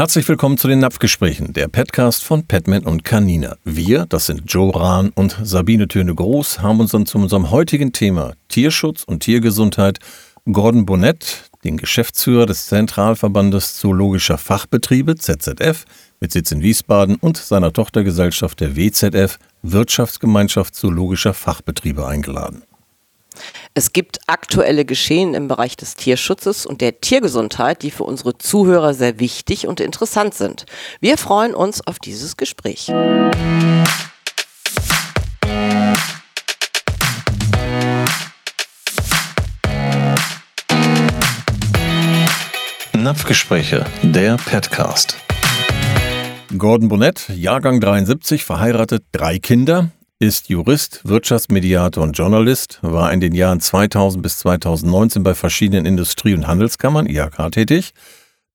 Herzlich willkommen zu den Napfgesprächen, der Podcast von Petman und Canina. Wir, das sind Joe Rahn und Sabine Töne Groß, haben uns dann zu unserem heutigen Thema Tierschutz und Tiergesundheit Gordon Bonnet, den Geschäftsführer des Zentralverbandes Zoologischer Fachbetriebe ZZF mit Sitz in Wiesbaden und seiner Tochtergesellschaft der WZF Wirtschaftsgemeinschaft Zoologischer Fachbetriebe eingeladen. Es gibt aktuelle Geschehen im Bereich des Tierschutzes und der Tiergesundheit, die für unsere Zuhörer sehr wichtig und interessant sind. Wir freuen uns auf dieses Gespräch. Napfgespräche, der Petcast. Gordon Bonnet, Jahrgang 73, verheiratet, drei Kinder, ist Jurist, Wirtschaftsmediator und Journalist, war in den Jahren 2000 bis 2019 bei verschiedenen Industrie- und Handelskammern, IHK, tätig.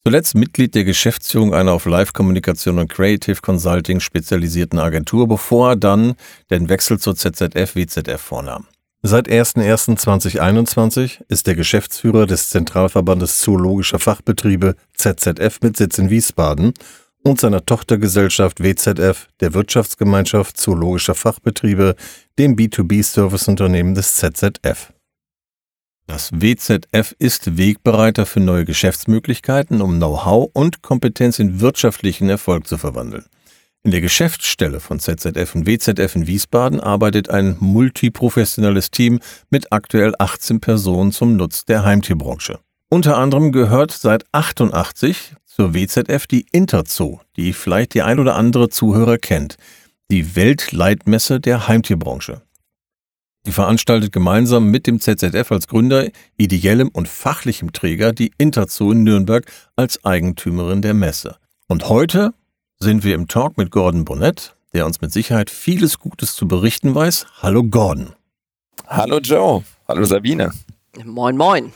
Zuletzt Mitglied der Geschäftsführung einer auf Live-Kommunikation und Creative Consulting spezialisierten Agentur, bevor er dann den Wechsel zur ZZF WZF vornahm. Seit 01.01.2021 ist er Geschäftsführer des Zentralverbandes Zoologischer Fachbetriebe ZZF mit Sitz in Wiesbaden und seiner Tochtergesellschaft WZF, der Wirtschaftsgemeinschaft Zoologischer Fachbetriebe, dem B2B-Serviceunternehmen des ZZF. Das WZF ist Wegbereiter für neue Geschäftsmöglichkeiten, um Know-how und Kompetenz in wirtschaftlichen Erfolg zu verwandeln. In der Geschäftsstelle von ZZF und WZF in Wiesbaden arbeitet ein multiprofessionelles Team mit aktuell 18 Personen zum Nutz der Heimtierbranche. Unter anderem gehört seit 88 zur WZF die Interzoo, die vielleicht die ein oder andere Zuhörer kennt, die Weltleitmesse der Heimtierbranche. Die veranstaltet gemeinsam mit dem ZZF als Gründer, ideellem und fachlichem Träger die Interzoo in Nürnberg als Eigentümerin der Messe. Und heute sind wir im Talk mit Gordon Bonnet, der uns mit Sicherheit vieles Gutes zu berichten weiß. Hallo Gordon. Hallo Joe. Hallo Sabine. Moin, moin.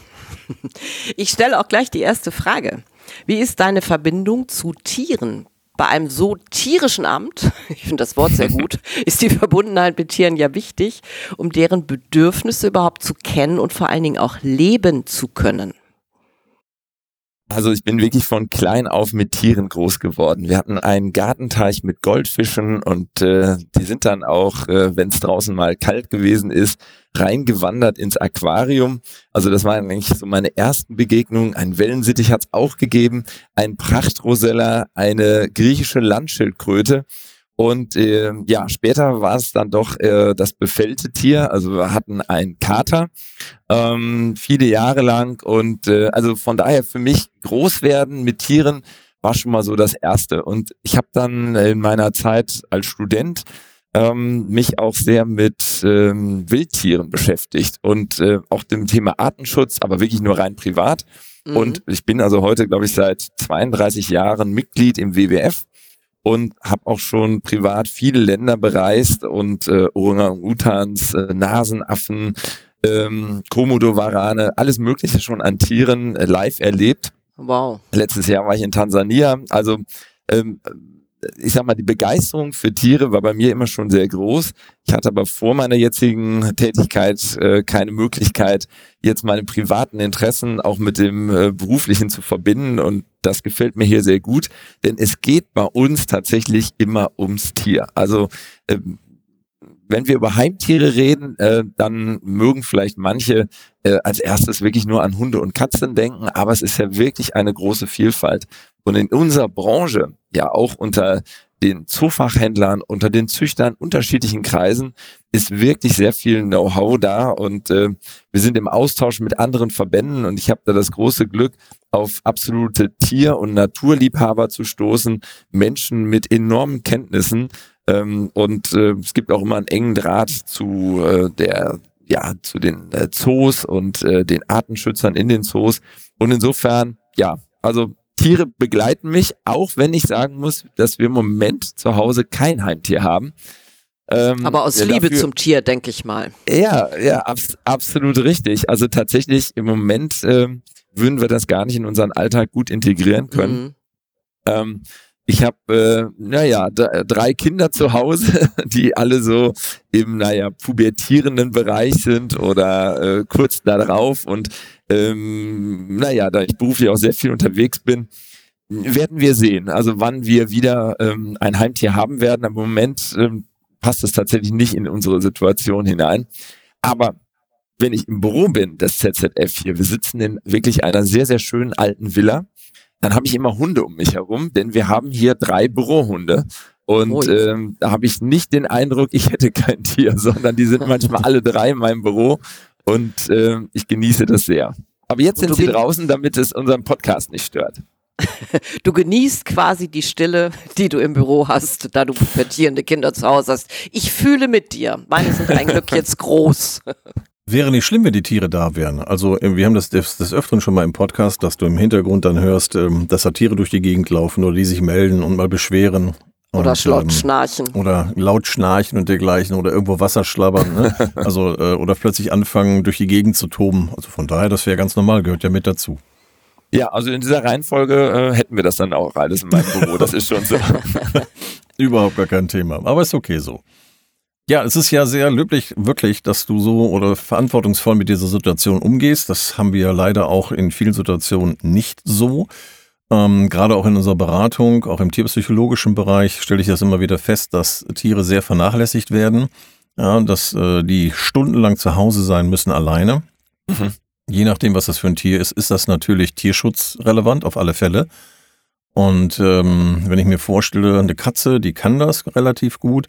Ich stelle auch gleich die erste Frage. Wie ist deine Verbindung zu Tieren? Bei einem so tierischen Amt, ich finde das Wort sehr gut, ist die Verbundenheit mit Tieren ja wichtig, um deren Bedürfnisse überhaupt zu kennen und vor allen Dingen auch leben zu können. Also ich bin wirklich von klein auf mit Tieren groß geworden. Wir hatten einen Gartenteich mit Goldfischen und äh, die sind dann auch, äh, wenn es draußen mal kalt gewesen ist, reingewandert ins Aquarium. Also das waren eigentlich so meine ersten Begegnungen. Ein Wellensittich hat es auch gegeben, ein Prachtrosella, eine griechische Landschildkröte. Und äh, ja, später war es dann doch äh, das befällte Tier. Also wir hatten einen Kater ähm, viele Jahre lang. Und äh, also von daher für mich groß werden mit Tieren war schon mal so das Erste. Und ich habe dann in meiner Zeit als Student ähm, mich auch sehr mit ähm, Wildtieren beschäftigt und äh, auch dem Thema Artenschutz, aber wirklich nur rein privat. Mhm. Und ich bin also heute, glaube ich, seit 32 Jahren Mitglied im WWF und habe auch schon privat viele Länder bereist und äh, Orang-Utans, äh, Nasenaffen, ähm, Komodo-Warane, alles Mögliche schon an Tieren äh, live erlebt. Wow. Letztes Jahr war ich in Tansania. Also ähm, ich sag mal, die Begeisterung für Tiere war bei mir immer schon sehr groß. Ich hatte aber vor meiner jetzigen Tätigkeit äh, keine Möglichkeit, jetzt meine privaten Interessen auch mit dem äh, beruflichen zu verbinden. Und das gefällt mir hier sehr gut, denn es geht bei uns tatsächlich immer ums Tier. Also äh, wenn wir über Heimtiere reden, äh, dann mögen vielleicht manche äh, als erstes wirklich nur an Hunde und Katzen denken, aber es ist ja wirklich eine große Vielfalt. Und in unserer Branche, ja auch unter den Zoofachhändlern, unter den Züchtern, unterschiedlichen Kreisen, ist wirklich sehr viel Know-how da und äh, wir sind im Austausch mit anderen Verbänden und ich habe da das große Glück, auf absolute Tier- und Naturliebhaber zu stoßen, Menschen mit enormen Kenntnissen ähm, und äh, es gibt auch immer einen engen Draht zu äh, der ja zu den äh, Zoos und äh, den Artenschützern in den Zoos und insofern ja also Tiere begleiten mich, auch wenn ich sagen muss, dass wir im Moment zu Hause kein Heimtier haben. Ähm, Aber aus Liebe dafür, zum Tier, denke ich mal. Ja, ja, abs absolut richtig. Also tatsächlich im Moment ähm, würden wir das gar nicht in unseren Alltag gut integrieren können. Mhm. Ähm, ich habe, äh, naja, drei Kinder zu Hause, die alle so im, naja, pubertierenden Bereich sind oder äh, kurz darauf. Und ähm, naja, da ich beruflich auch sehr viel unterwegs bin, werden wir sehen. Also wann wir wieder ähm, ein Heimtier haben werden. Im Moment ähm, passt es tatsächlich nicht in unsere Situation hinein. Aber wenn ich im Büro bin, das ZZF hier, wir sitzen in wirklich einer sehr, sehr schönen alten Villa, dann habe ich immer Hunde um mich herum, denn wir haben hier drei Bürohunde. Und ähm, da habe ich nicht den Eindruck, ich hätte kein Tier, sondern die sind manchmal alle drei in meinem Büro und äh, ich genieße das sehr. Aber jetzt sind sie draußen, damit es unseren Podcast nicht stört. Du genießt quasi die Stille, die du im Büro hast, da du pubertierende Kinder zu Hause hast. Ich fühle mit dir. Meine sind ein Glück jetzt groß. Wäre nicht schlimm, wenn die Tiere da wären. Also wir haben das des Öfteren schon mal im Podcast, dass du im Hintergrund dann hörst, ähm, dass da Tiere durch die Gegend laufen oder die sich melden und mal beschweren. Oder und, laut ähm, schnarchen. Oder laut schnarchen und dergleichen oder irgendwo Wasser schlabbern. Ne? Also äh, oder plötzlich anfangen durch die Gegend zu toben. Also von daher, das wäre ganz normal, gehört ja mit dazu. Ja, also in dieser Reihenfolge äh, hätten wir das dann auch alles in meinem Büro. Das ist schon so. Überhaupt gar kein Thema. Aber ist okay so. Ja, es ist ja sehr löblich, wirklich, dass du so oder verantwortungsvoll mit dieser Situation umgehst. Das haben wir leider auch in vielen Situationen nicht so. Ähm, gerade auch in unserer Beratung, auch im tierpsychologischen Bereich, stelle ich das immer wieder fest, dass Tiere sehr vernachlässigt werden. Ja, dass äh, die stundenlang zu Hause sein müssen alleine. Mhm. Je nachdem, was das für ein Tier ist, ist das natürlich tierschutzrelevant auf alle Fälle. Und ähm, wenn ich mir vorstelle, eine Katze, die kann das relativ gut,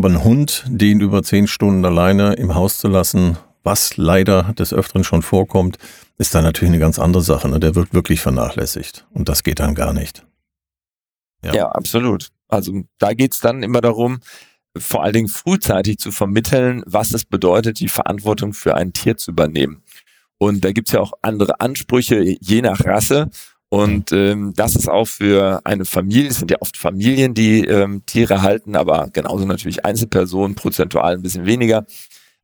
aber ein Hund, den über zehn Stunden alleine im Haus zu lassen, was leider des Öfteren schon vorkommt, ist dann natürlich eine ganz andere Sache. Ne? Der wird wirklich vernachlässigt. Und das geht dann gar nicht. Ja, ja absolut. Also da geht's dann immer darum, vor allen Dingen frühzeitig zu vermitteln, was es bedeutet, die Verantwortung für ein Tier zu übernehmen. Und da gibt's ja auch andere Ansprüche, je nach Rasse. Und ähm, das ist auch für eine Familie, es sind ja oft Familien, die ähm, Tiere halten, aber genauso natürlich Einzelpersonen, prozentual ein bisschen weniger.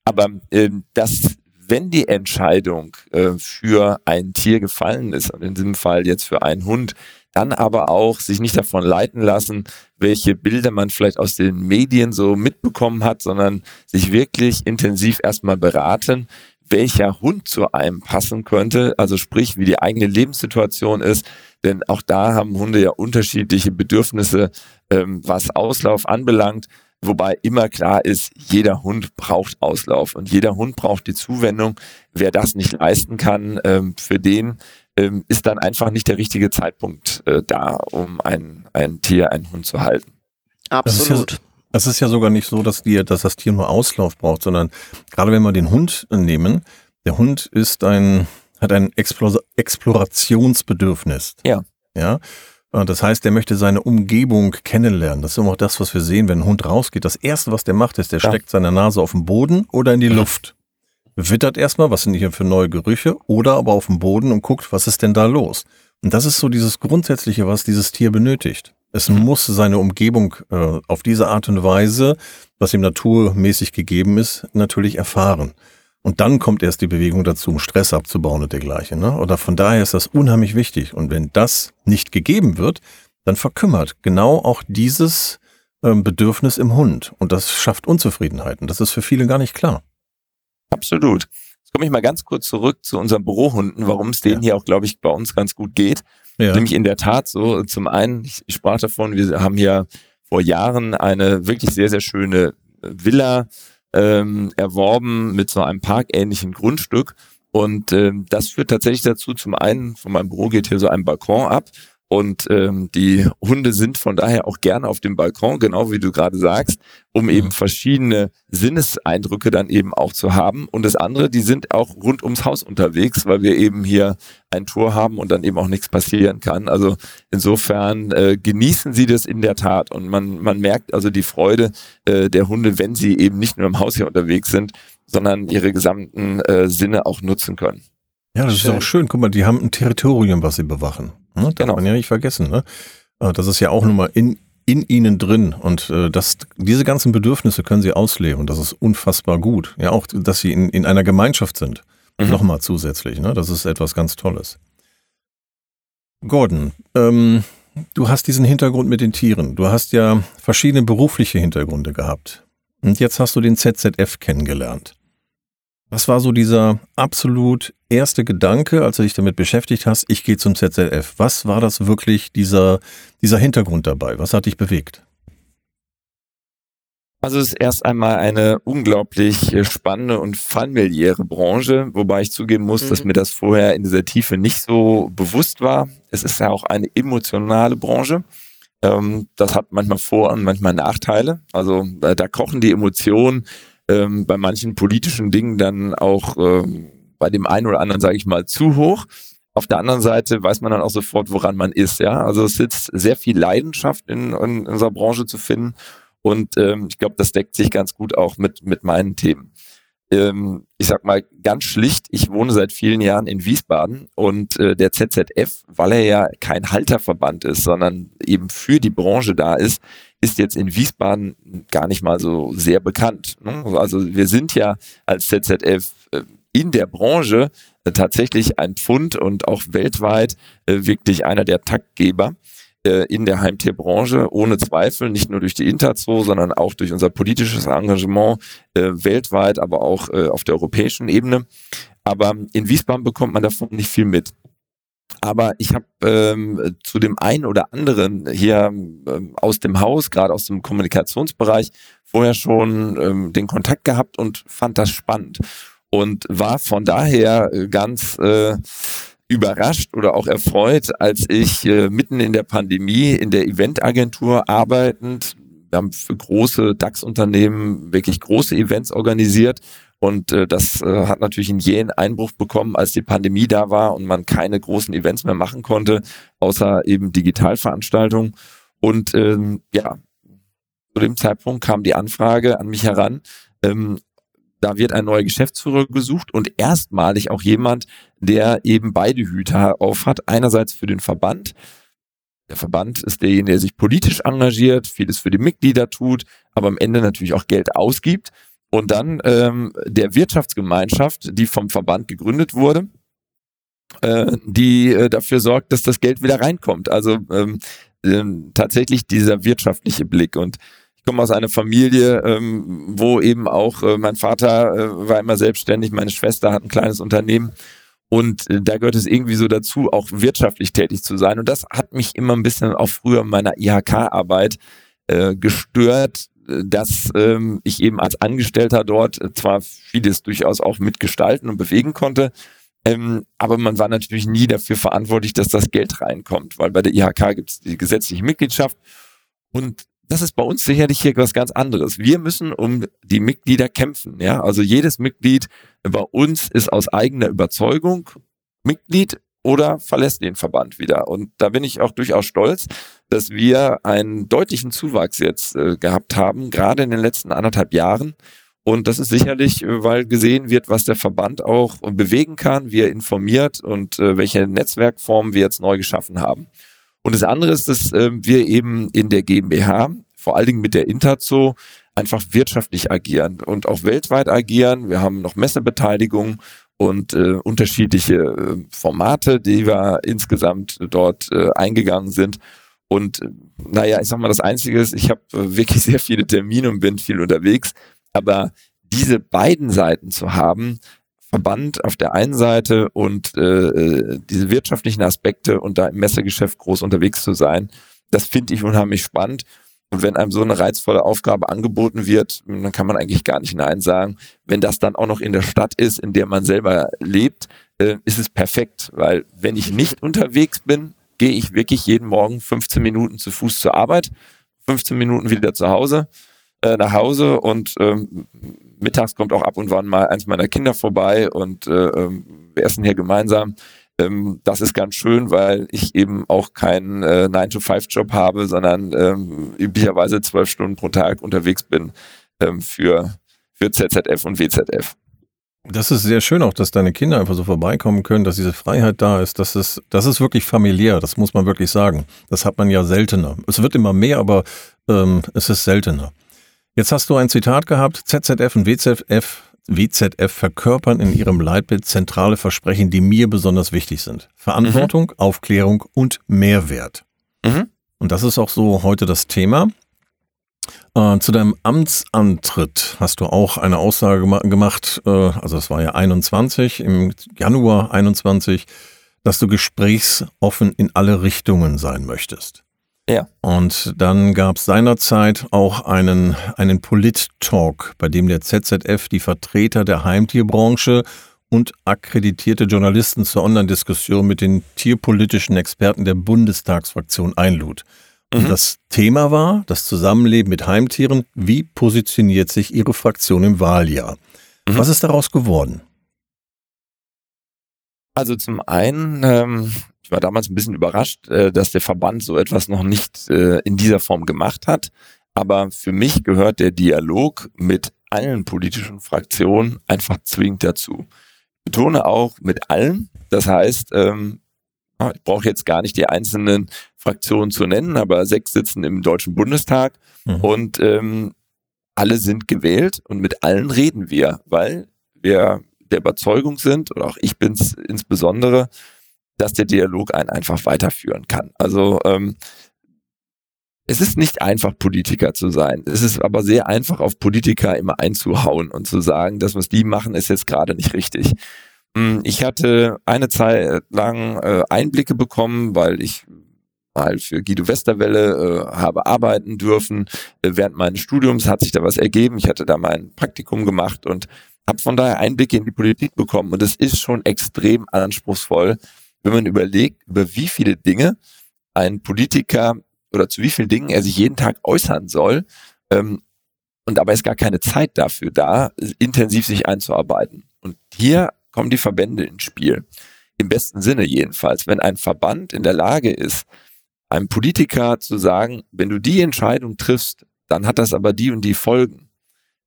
Aber ähm, das, wenn die Entscheidung äh, für ein Tier gefallen ist, und in diesem Fall jetzt für einen Hund, dann aber auch sich nicht davon leiten lassen, welche Bilder man vielleicht aus den Medien so mitbekommen hat, sondern sich wirklich intensiv erstmal beraten, welcher Hund zu einem passen könnte, also sprich, wie die eigene Lebenssituation ist, denn auch da haben Hunde ja unterschiedliche Bedürfnisse, ähm, was Auslauf anbelangt, wobei immer klar ist, jeder Hund braucht Auslauf und jeder Hund braucht die Zuwendung. Wer das nicht leisten kann, ähm, für den ähm, ist dann einfach nicht der richtige Zeitpunkt äh, da, um ein, ein Tier, einen Hund zu halten. Absolut. Es ist ja sogar nicht so, dass, die, dass das Tier nur Auslauf braucht, sondern gerade wenn wir den Hund nehmen, der Hund ist ein, hat ein Explor Explorationsbedürfnis. Ja. Ja. Das heißt, der möchte seine Umgebung kennenlernen. Das ist immer auch das, was wir sehen, wenn ein Hund rausgeht. Das erste, was der macht, ist, der ja. steckt seine Nase auf den Boden oder in die Luft. Wittert erstmal, was sind hier für neue Gerüche, oder aber auf dem Boden und guckt, was ist denn da los. Und das ist so dieses Grundsätzliche, was dieses Tier benötigt. Es muss seine Umgebung äh, auf diese Art und Weise, was ihm naturmäßig gegeben ist, natürlich erfahren. Und dann kommt erst die Bewegung dazu, um Stress abzubauen und dergleichen. Ne? Oder von daher ist das unheimlich wichtig. Und wenn das nicht gegeben wird, dann verkümmert genau auch dieses ähm, Bedürfnis im Hund. Und das schafft Unzufriedenheiten. Das ist für viele gar nicht klar. Absolut. Jetzt komme ich mal ganz kurz zurück zu unseren Bürohunden, warum es denen ja. hier auch, glaube ich, bei uns ganz gut geht. Ja. Nämlich in der Tat so, zum einen, ich, sprach davon, wir haben ja vor Jahren eine wirklich sehr, sehr schöne Villa ähm, erworben mit so einem parkähnlichen Grundstück. Und ähm, das führt tatsächlich dazu, zum einen, von meinem Büro geht hier so ein Balkon ab und ähm, die Hunde sind von daher auch gerne auf dem Balkon, genau wie du gerade sagst, um eben verschiedene Sinneseindrücke dann eben auch zu haben. Und das andere, die sind auch rund ums Haus unterwegs, weil wir eben hier ein Tor haben und dann eben auch nichts passieren kann. Also insofern äh, genießen sie das in der Tat. Und man, man merkt also die Freude äh, der Hunde, wenn sie eben nicht nur im Haus hier unterwegs sind, sondern ihre gesamten äh, Sinne auch nutzen können. Ja, das schön. ist auch schön. Guck mal, die haben ein Territorium, was sie bewachen. Ne? Darf genau. man ja nicht vergessen. Ne? Äh, das ist ja auch nun mal in, in ihnen drin und äh, das, diese ganzen Bedürfnisse können sie ausleben. Das ist unfassbar gut. Ja, auch, dass sie in, in einer Gemeinschaft sind. Mhm. Nochmal zusätzlich. Ne? Das ist etwas ganz Tolles. Gordon, ähm, du hast diesen Hintergrund mit den Tieren. Du hast ja verschiedene berufliche Hintergründe gehabt. Und jetzt hast du den ZZF kennengelernt. Was war so dieser absolut erste Gedanke, als du dich damit beschäftigt hast, ich gehe zum ZZF? Was war das wirklich, dieser, dieser Hintergrund dabei? Was hat dich bewegt? Also es ist erst einmal eine unglaublich äh, spannende und familiäre Branche, wobei ich zugeben muss, mhm. dass mir das vorher in dieser Tiefe nicht so bewusst war. Es ist ja auch eine emotionale Branche. Ähm, das hat manchmal Vor- und manchmal Nachteile. Also äh, da kochen die Emotionen ähm, bei manchen politischen Dingen dann auch ähm, bei dem einen oder anderen, sage ich mal, zu hoch. Auf der anderen Seite weiß man dann auch sofort, woran man ist. Ja, also es ist sehr viel Leidenschaft in, in unserer Branche zu finden und ähm, ich glaube, das deckt sich ganz gut auch mit, mit meinen Themen. Ähm, ich sag mal ganz schlicht, ich wohne seit vielen Jahren in Wiesbaden und äh, der ZZF, weil er ja kein Halterverband ist, sondern eben für die Branche da ist, ist jetzt in Wiesbaden gar nicht mal so sehr bekannt. Ne? Also wir sind ja als ZZF äh, in der Branche äh, tatsächlich ein Pfund und auch weltweit äh, wirklich einer der Taktgeber. In der Heimtierbranche, ohne Zweifel, nicht nur durch die Interzoo, sondern auch durch unser politisches Engagement weltweit, aber auch auf der europäischen Ebene. Aber in Wiesbaden bekommt man davon nicht viel mit. Aber ich habe ähm, zu dem einen oder anderen hier ähm, aus dem Haus, gerade aus dem Kommunikationsbereich, vorher schon ähm, den Kontakt gehabt und fand das spannend. Und war von daher äh, ganz äh, überrascht oder auch erfreut, als ich äh, mitten in der Pandemie in der Eventagentur arbeitend, wir haben für große DAX-Unternehmen wirklich große Events organisiert und äh, das äh, hat natürlich einen jähen Einbruch bekommen, als die Pandemie da war und man keine großen Events mehr machen konnte, außer eben Digitalveranstaltungen. Und ähm, ja, zu dem Zeitpunkt kam die Anfrage an mich heran, ähm, da wird ein neuer Geschäftsführer gesucht und erstmalig auch jemand, der eben beide Hüte auf hat. Einerseits für den Verband. Der Verband ist derjenige, der sich politisch engagiert, vieles für die Mitglieder tut, aber am Ende natürlich auch Geld ausgibt. Und dann ähm, der Wirtschaftsgemeinschaft, die vom Verband gegründet wurde, äh, die äh, dafür sorgt, dass das Geld wieder reinkommt. Also ähm, äh, tatsächlich dieser wirtschaftliche Blick. Und komme aus einer Familie, ähm, wo eben auch äh, mein Vater äh, war immer selbstständig, meine Schwester hat ein kleines Unternehmen und äh, da gehört es irgendwie so dazu, auch wirtschaftlich tätig zu sein. Und das hat mich immer ein bisschen auch früher in meiner IHK-Arbeit äh, gestört, äh, dass ähm, ich eben als Angestellter dort äh, zwar vieles durchaus auch mitgestalten und bewegen konnte, ähm, aber man war natürlich nie dafür verantwortlich, dass das Geld reinkommt, weil bei der IHK gibt es die gesetzliche Mitgliedschaft und das ist bei uns sicherlich hier was ganz anderes. Wir müssen um die Mitglieder kämpfen. Ja, also jedes Mitglied bei uns ist aus eigener Überzeugung Mitglied oder verlässt den Verband wieder. Und da bin ich auch durchaus stolz, dass wir einen deutlichen Zuwachs jetzt äh, gehabt haben, gerade in den letzten anderthalb Jahren. Und das ist sicherlich, äh, weil gesehen wird, was der Verband auch bewegen kann, wie er informiert und äh, welche Netzwerkformen wir jetzt neu geschaffen haben. Und das andere ist, dass äh, wir eben in der GmbH, vor allen Dingen mit der Interzo, einfach wirtschaftlich agieren und auch weltweit agieren. Wir haben noch Messebeteiligung und äh, unterschiedliche äh, Formate, die wir insgesamt dort äh, eingegangen sind. Und naja, ich sag mal, das Einzige ist, ich habe äh, wirklich sehr viele Termine und bin viel unterwegs. Aber diese beiden Seiten zu haben, Verband auf der einen Seite und äh, diese wirtschaftlichen Aspekte und da im Messegeschäft groß unterwegs zu sein, das finde ich unheimlich spannend. Und wenn einem so eine reizvolle Aufgabe angeboten wird, dann kann man eigentlich gar nicht Nein sagen. Wenn das dann auch noch in der Stadt ist, in der man selber lebt, äh, ist es perfekt. Weil wenn ich nicht unterwegs bin, gehe ich wirklich jeden Morgen 15 Minuten zu Fuß zur Arbeit, 15 Minuten wieder zu Hause, äh, nach Hause und ähm, mittags kommt auch ab und wann mal eins meiner Kinder vorbei und äh, ähm, wir essen hier gemeinsam. Ähm, das ist ganz schön, weil ich eben auch keinen äh, 9-to-5-Job habe, sondern ähm, üblicherweise zwölf Stunden pro Tag unterwegs bin ähm, für, für ZZF und WZF. Das ist sehr schön auch, dass deine Kinder einfach so vorbeikommen können, dass diese Freiheit da ist. Das ist, das ist wirklich familiär, das muss man wirklich sagen. Das hat man ja seltener. Es wird immer mehr, aber ähm, es ist seltener. Jetzt hast du ein Zitat gehabt, ZZF und WZF, WZF verkörpern in ihrem Leitbild zentrale Versprechen, die mir besonders wichtig sind. Verantwortung, mhm. Aufklärung und Mehrwert. Mhm. Und das ist auch so heute das Thema. Äh, zu deinem Amtsantritt hast du auch eine Aussage gemacht, äh, also es war ja 21, im Januar 21, dass du gesprächsoffen in alle Richtungen sein möchtest. Ja. Und dann gab es seinerzeit auch einen, einen Polit-Talk, bei dem der ZZF die Vertreter der Heimtierbranche und akkreditierte Journalisten zur Online-Diskussion mit den tierpolitischen Experten der Bundestagsfraktion einlud. Und mhm. das Thema war das Zusammenleben mit Heimtieren. Wie positioniert sich Ihre Fraktion im Wahljahr? Mhm. Was ist daraus geworden? Also zum einen, ähm, ich war damals ein bisschen überrascht, äh, dass der Verband so etwas noch nicht äh, in dieser Form gemacht hat. Aber für mich gehört der Dialog mit allen politischen Fraktionen einfach zwingend dazu. Ich betone auch mit allen. Das heißt, ähm, ich brauche jetzt gar nicht die einzelnen Fraktionen zu nennen, aber sechs sitzen im Deutschen Bundestag mhm. und ähm, alle sind gewählt und mit allen reden wir, weil wir der Überzeugung sind, oder auch ich bin es insbesondere, dass der Dialog einen einfach weiterführen kann. Also ähm, es ist nicht einfach, Politiker zu sein. Es ist aber sehr einfach, auf Politiker immer einzuhauen und zu sagen, das, was die machen, ist jetzt gerade nicht richtig. Hm, ich hatte eine Zeit lang äh, Einblicke bekommen, weil ich mal für Guido Westerwelle äh, habe arbeiten dürfen. Äh, während meines Studiums hat sich da was ergeben. Ich hatte da mein Praktikum gemacht und habe von daher Einblicke in die Politik bekommen. Und es ist schon extrem anspruchsvoll, wenn man überlegt, über wie viele Dinge ein Politiker oder zu wie vielen Dingen er sich jeden Tag äußern soll. Ähm, und dabei ist gar keine Zeit dafür da, intensiv sich einzuarbeiten. Und hier kommen die Verbände ins Spiel. Im besten Sinne jedenfalls. Wenn ein Verband in der Lage ist, einem Politiker zu sagen, wenn du die Entscheidung triffst, dann hat das aber die und die Folgen.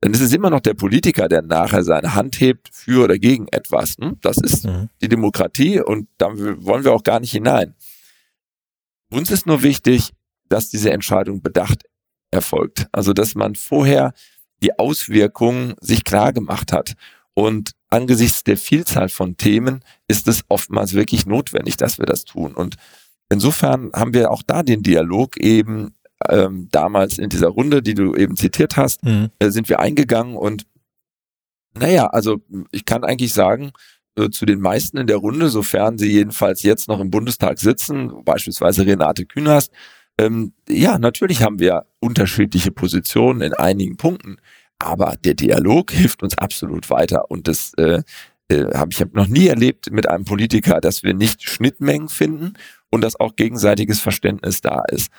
Dann ist es immer noch der Politiker, der nachher seine Hand hebt für oder gegen etwas. Hm? Das ist mhm. die Demokratie und da wollen wir auch gar nicht hinein. Uns ist nur wichtig, dass diese Entscheidung bedacht erfolgt. Also, dass man vorher die Auswirkungen sich klar gemacht hat. Und angesichts der Vielzahl von Themen ist es oftmals wirklich notwendig, dass wir das tun. Und Insofern haben wir auch da den Dialog eben ähm, damals in dieser Runde, die du eben zitiert hast, mhm. äh, sind wir eingegangen und naja, also ich kann eigentlich sagen, äh, zu den meisten in der Runde, sofern sie jedenfalls jetzt noch im Bundestag sitzen, beispielsweise Renate Künast, ähm, ja, natürlich haben wir unterschiedliche Positionen in einigen Punkten, aber der Dialog hilft uns absolut weiter und das äh, äh, habe ich hab noch nie erlebt mit einem Politiker, dass wir nicht Schnittmengen finden und dass auch gegenseitiges Verständnis da ist.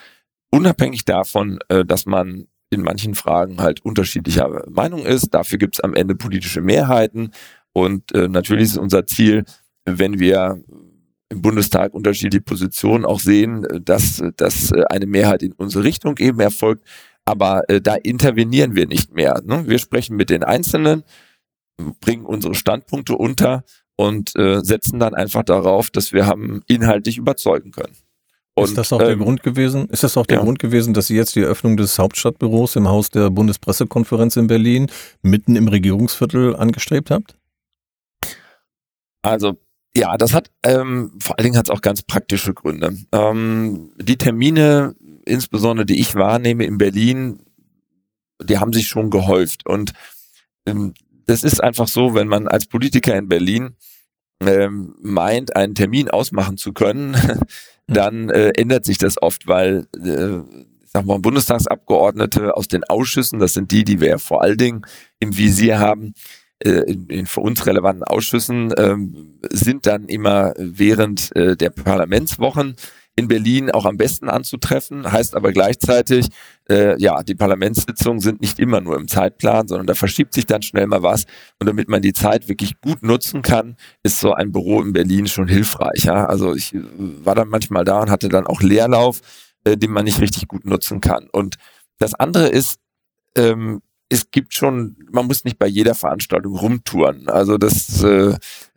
Unabhängig davon, äh, dass man in manchen Fragen halt unterschiedlicher Meinung ist. Dafür gibt es am Ende politische Mehrheiten. Und äh, natürlich ist unser Ziel, wenn wir im Bundestag unterschiedliche Positionen auch sehen, dass, dass eine Mehrheit in unsere Richtung eben erfolgt. Aber äh, da intervenieren wir nicht mehr. Ne? Wir sprechen mit den Einzelnen, bringen unsere Standpunkte unter und äh, setzen dann einfach darauf, dass wir haben inhaltlich überzeugen können. Und, ist das auch der ähm, Grund gewesen? Ist das auch der ja. Grund gewesen, dass Sie jetzt die Eröffnung des Hauptstadtbüros im Haus der Bundespressekonferenz in Berlin mitten im Regierungsviertel angestrebt habt? Also ja, das hat ähm, vor allen Dingen hat es auch ganz praktische Gründe. Ähm, die Termine, insbesondere die ich wahrnehme in Berlin, die haben sich schon gehäuft und ähm, das ist einfach so, wenn man als Politiker in Berlin ähm, meint, einen Termin ausmachen zu können, dann äh, ändert sich das oft, weil äh, sag mal, Bundestagsabgeordnete aus den Ausschüssen, das sind die, die wir vor allen Dingen im Visier haben, äh, in, in für uns relevanten Ausschüssen, ähm, sind dann immer während äh, der Parlamentswochen in Berlin auch am besten anzutreffen, heißt aber gleichzeitig, äh, ja, die Parlamentssitzungen sind nicht immer nur im Zeitplan, sondern da verschiebt sich dann schnell mal was. Und damit man die Zeit wirklich gut nutzen kann, ist so ein Büro in Berlin schon hilfreich. Ja? Also ich äh, war dann manchmal da und hatte dann auch Leerlauf, äh, den man nicht richtig gut nutzen kann. Und das andere ist, ähm, es gibt schon, man muss nicht bei jeder Veranstaltung rumtouren. Also das äh,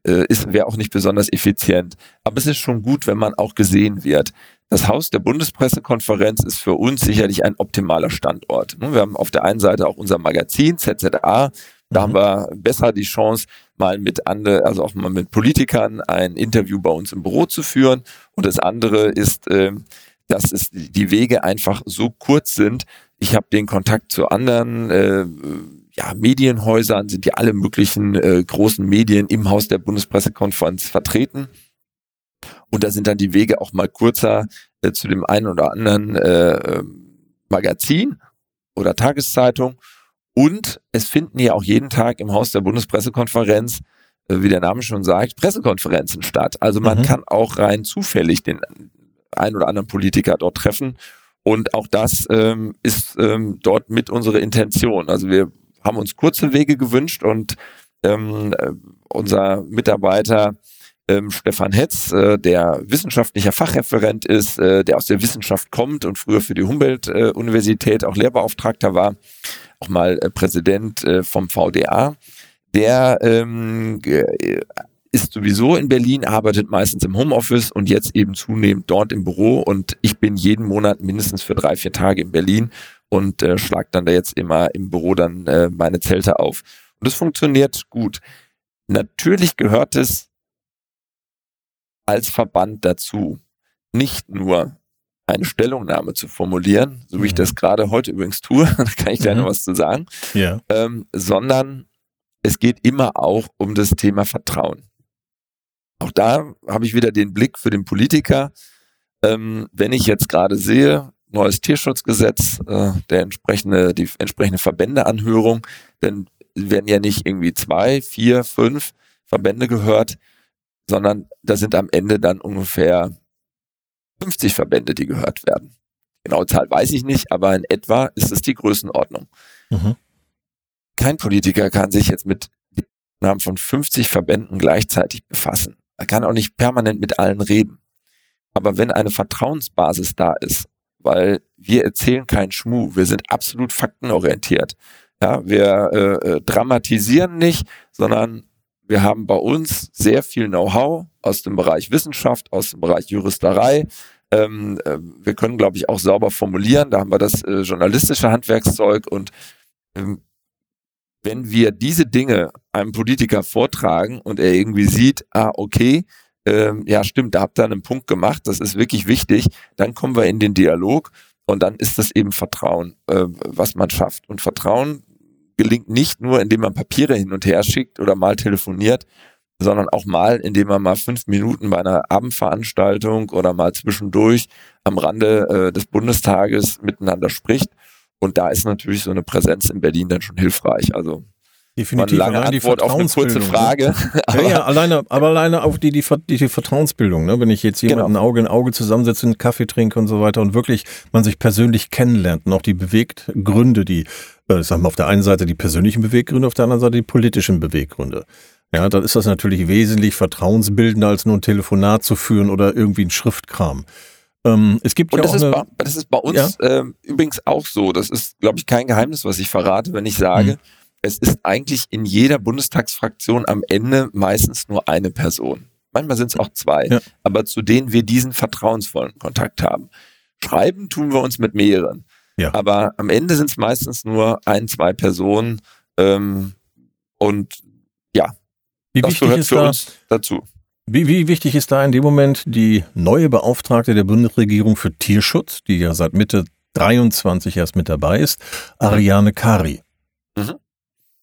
äh ist wäre auch nicht besonders effizient. Aber es ist schon gut, wenn man auch gesehen wird. Das Haus der Bundespressekonferenz ist für uns sicherlich ein optimaler Standort. Wir haben auf der einen Seite auch unser Magazin ZZA. Da mhm. haben wir besser die Chance, mal mit andere, also auch mal mit Politikern ein Interview bei uns im Büro zu führen. Und das andere ist, äh, dass es die Wege einfach so kurz sind, Ich habe den Kontakt zu anderen äh, ja, Medienhäusern, sind ja alle möglichen äh, großen Medien im Haus der Bundespressekonferenz vertreten. Und da sind dann die Wege auch mal kurzer äh, zu dem einen oder anderen äh, ähm, Magazin oder Tageszeitung. Und es finden ja auch jeden Tag im Haus der Bundespressekonferenz, äh, wie der Name schon sagt, Pressekonferenzen statt. Also man mhm. kann auch rein zufällig den einen oder anderen Politiker dort treffen. Und auch das ähm, ist ähm, dort mit unserer Intention. Also wir haben uns kurze Wege gewünscht und ähm, äh, unser Mitarbeiter ähm, Stefan Hetz, äh, der wissenschaftlicher Fachreferent ist, äh, der aus der Wissenschaft kommt und früher für die Humboldt-Universität auch Lehrbeauftragter war, auch mal äh, Präsident äh, vom VDA, der ähm, ist sowieso in Berlin, arbeitet meistens im Homeoffice und jetzt eben zunehmend dort im Büro und ich bin jeden Monat mindestens für drei, vier Tage in Berlin und äh, schlag dann da jetzt immer im Büro dann äh, meine Zelte auf. Und es funktioniert gut. Natürlich gehört es als Verband dazu, nicht nur eine Stellungnahme zu formulieren, so wie mhm. ich das gerade heute übrigens tue, da kann ich gleich mhm. noch was zu sagen, ja. ähm, sondern es geht immer auch um das Thema Vertrauen. Auch da habe ich wieder den Blick für den Politiker. Ähm, wenn ich jetzt gerade sehe, neues Tierschutzgesetz, äh, der entsprechende, die entsprechende Verbändeanhörung, dann werden ja nicht irgendwie zwei, vier, fünf Verbände gehört, sondern da sind am Ende dann ungefähr 50 Verbände, die gehört werden. Genaue Zahl weiß ich nicht, aber in etwa ist es die Größenordnung. Mhm. Kein Politiker kann sich jetzt mit Namen von 50 Verbänden gleichzeitig befassen. Er kann auch nicht permanent mit allen reden. Aber wenn eine Vertrauensbasis da ist, weil wir erzählen keinen Schmuh, wir sind absolut faktenorientiert. Ja, wir äh, äh dramatisieren nicht, sondern wir haben bei uns sehr viel Know-how aus dem Bereich Wissenschaft, aus dem Bereich Juristerei. Ähm, äh, wir können, glaube ich, auch sauber formulieren. Da haben wir das äh, journalistische Handwerkszeug. Und ähm, wenn wir diese Dinge einem Politiker vortragen und er irgendwie sieht, ah, okay, ähm, ja, stimmt, da habt ihr einen Punkt gemacht, das ist wirklich wichtig, dann kommen wir in den Dialog und dann ist das eben Vertrauen, äh, was man schafft. Und Vertrauen gelingt nicht nur, indem man Papiere hin und her schickt oder mal telefoniert, sondern auch mal, indem man mal fünf Minuten bei einer Abendveranstaltung oder mal zwischendurch am Rande äh, des Bundestages miteinander spricht. Und da ist natürlich so eine Präsenz in Berlin dann schon hilfreich. Also Definitiv. Eine lange Antwort auf eine kurze ne? Frage. ja, ja, alleine, aber alleine auf die, die, die, die Vertrauensbildung, ne? Wenn ich jetzt jemanden genau. Auge in Auge zusammensetze, einen Kaffee trinke und so weiter und wirklich man sich persönlich kennenlernt und auch die Beweggründe, die, äh, sagen wir auf der einen Seite die persönlichen Beweggründe, auf der anderen Seite die politischen Beweggründe. Ja, dann ist das natürlich wesentlich vertrauensbildender, als nur ein Telefonat zu führen oder irgendwie ein Schriftkram. Ähm, es gibt und ja das, ist bei, das ist bei uns ja? ähm, übrigens auch so. Das ist, glaube ich, kein Geheimnis, was ich verrate, wenn ich sage, hm es ist eigentlich in jeder Bundestagsfraktion am Ende meistens nur eine Person. Manchmal sind es auch zwei, ja. aber zu denen wir diesen vertrauensvollen Kontakt haben. Schreiben tun wir uns mit mehreren. Ja. Aber am Ende sind es meistens nur ein, zwei Personen. Ähm, und ja, wie das gehört für da, uns dazu. Wie, wie wichtig ist da in dem Moment die neue Beauftragte der Bundesregierung für Tierschutz, die ja seit Mitte 23 erst mit dabei ist, Ariane Kari? Mhm.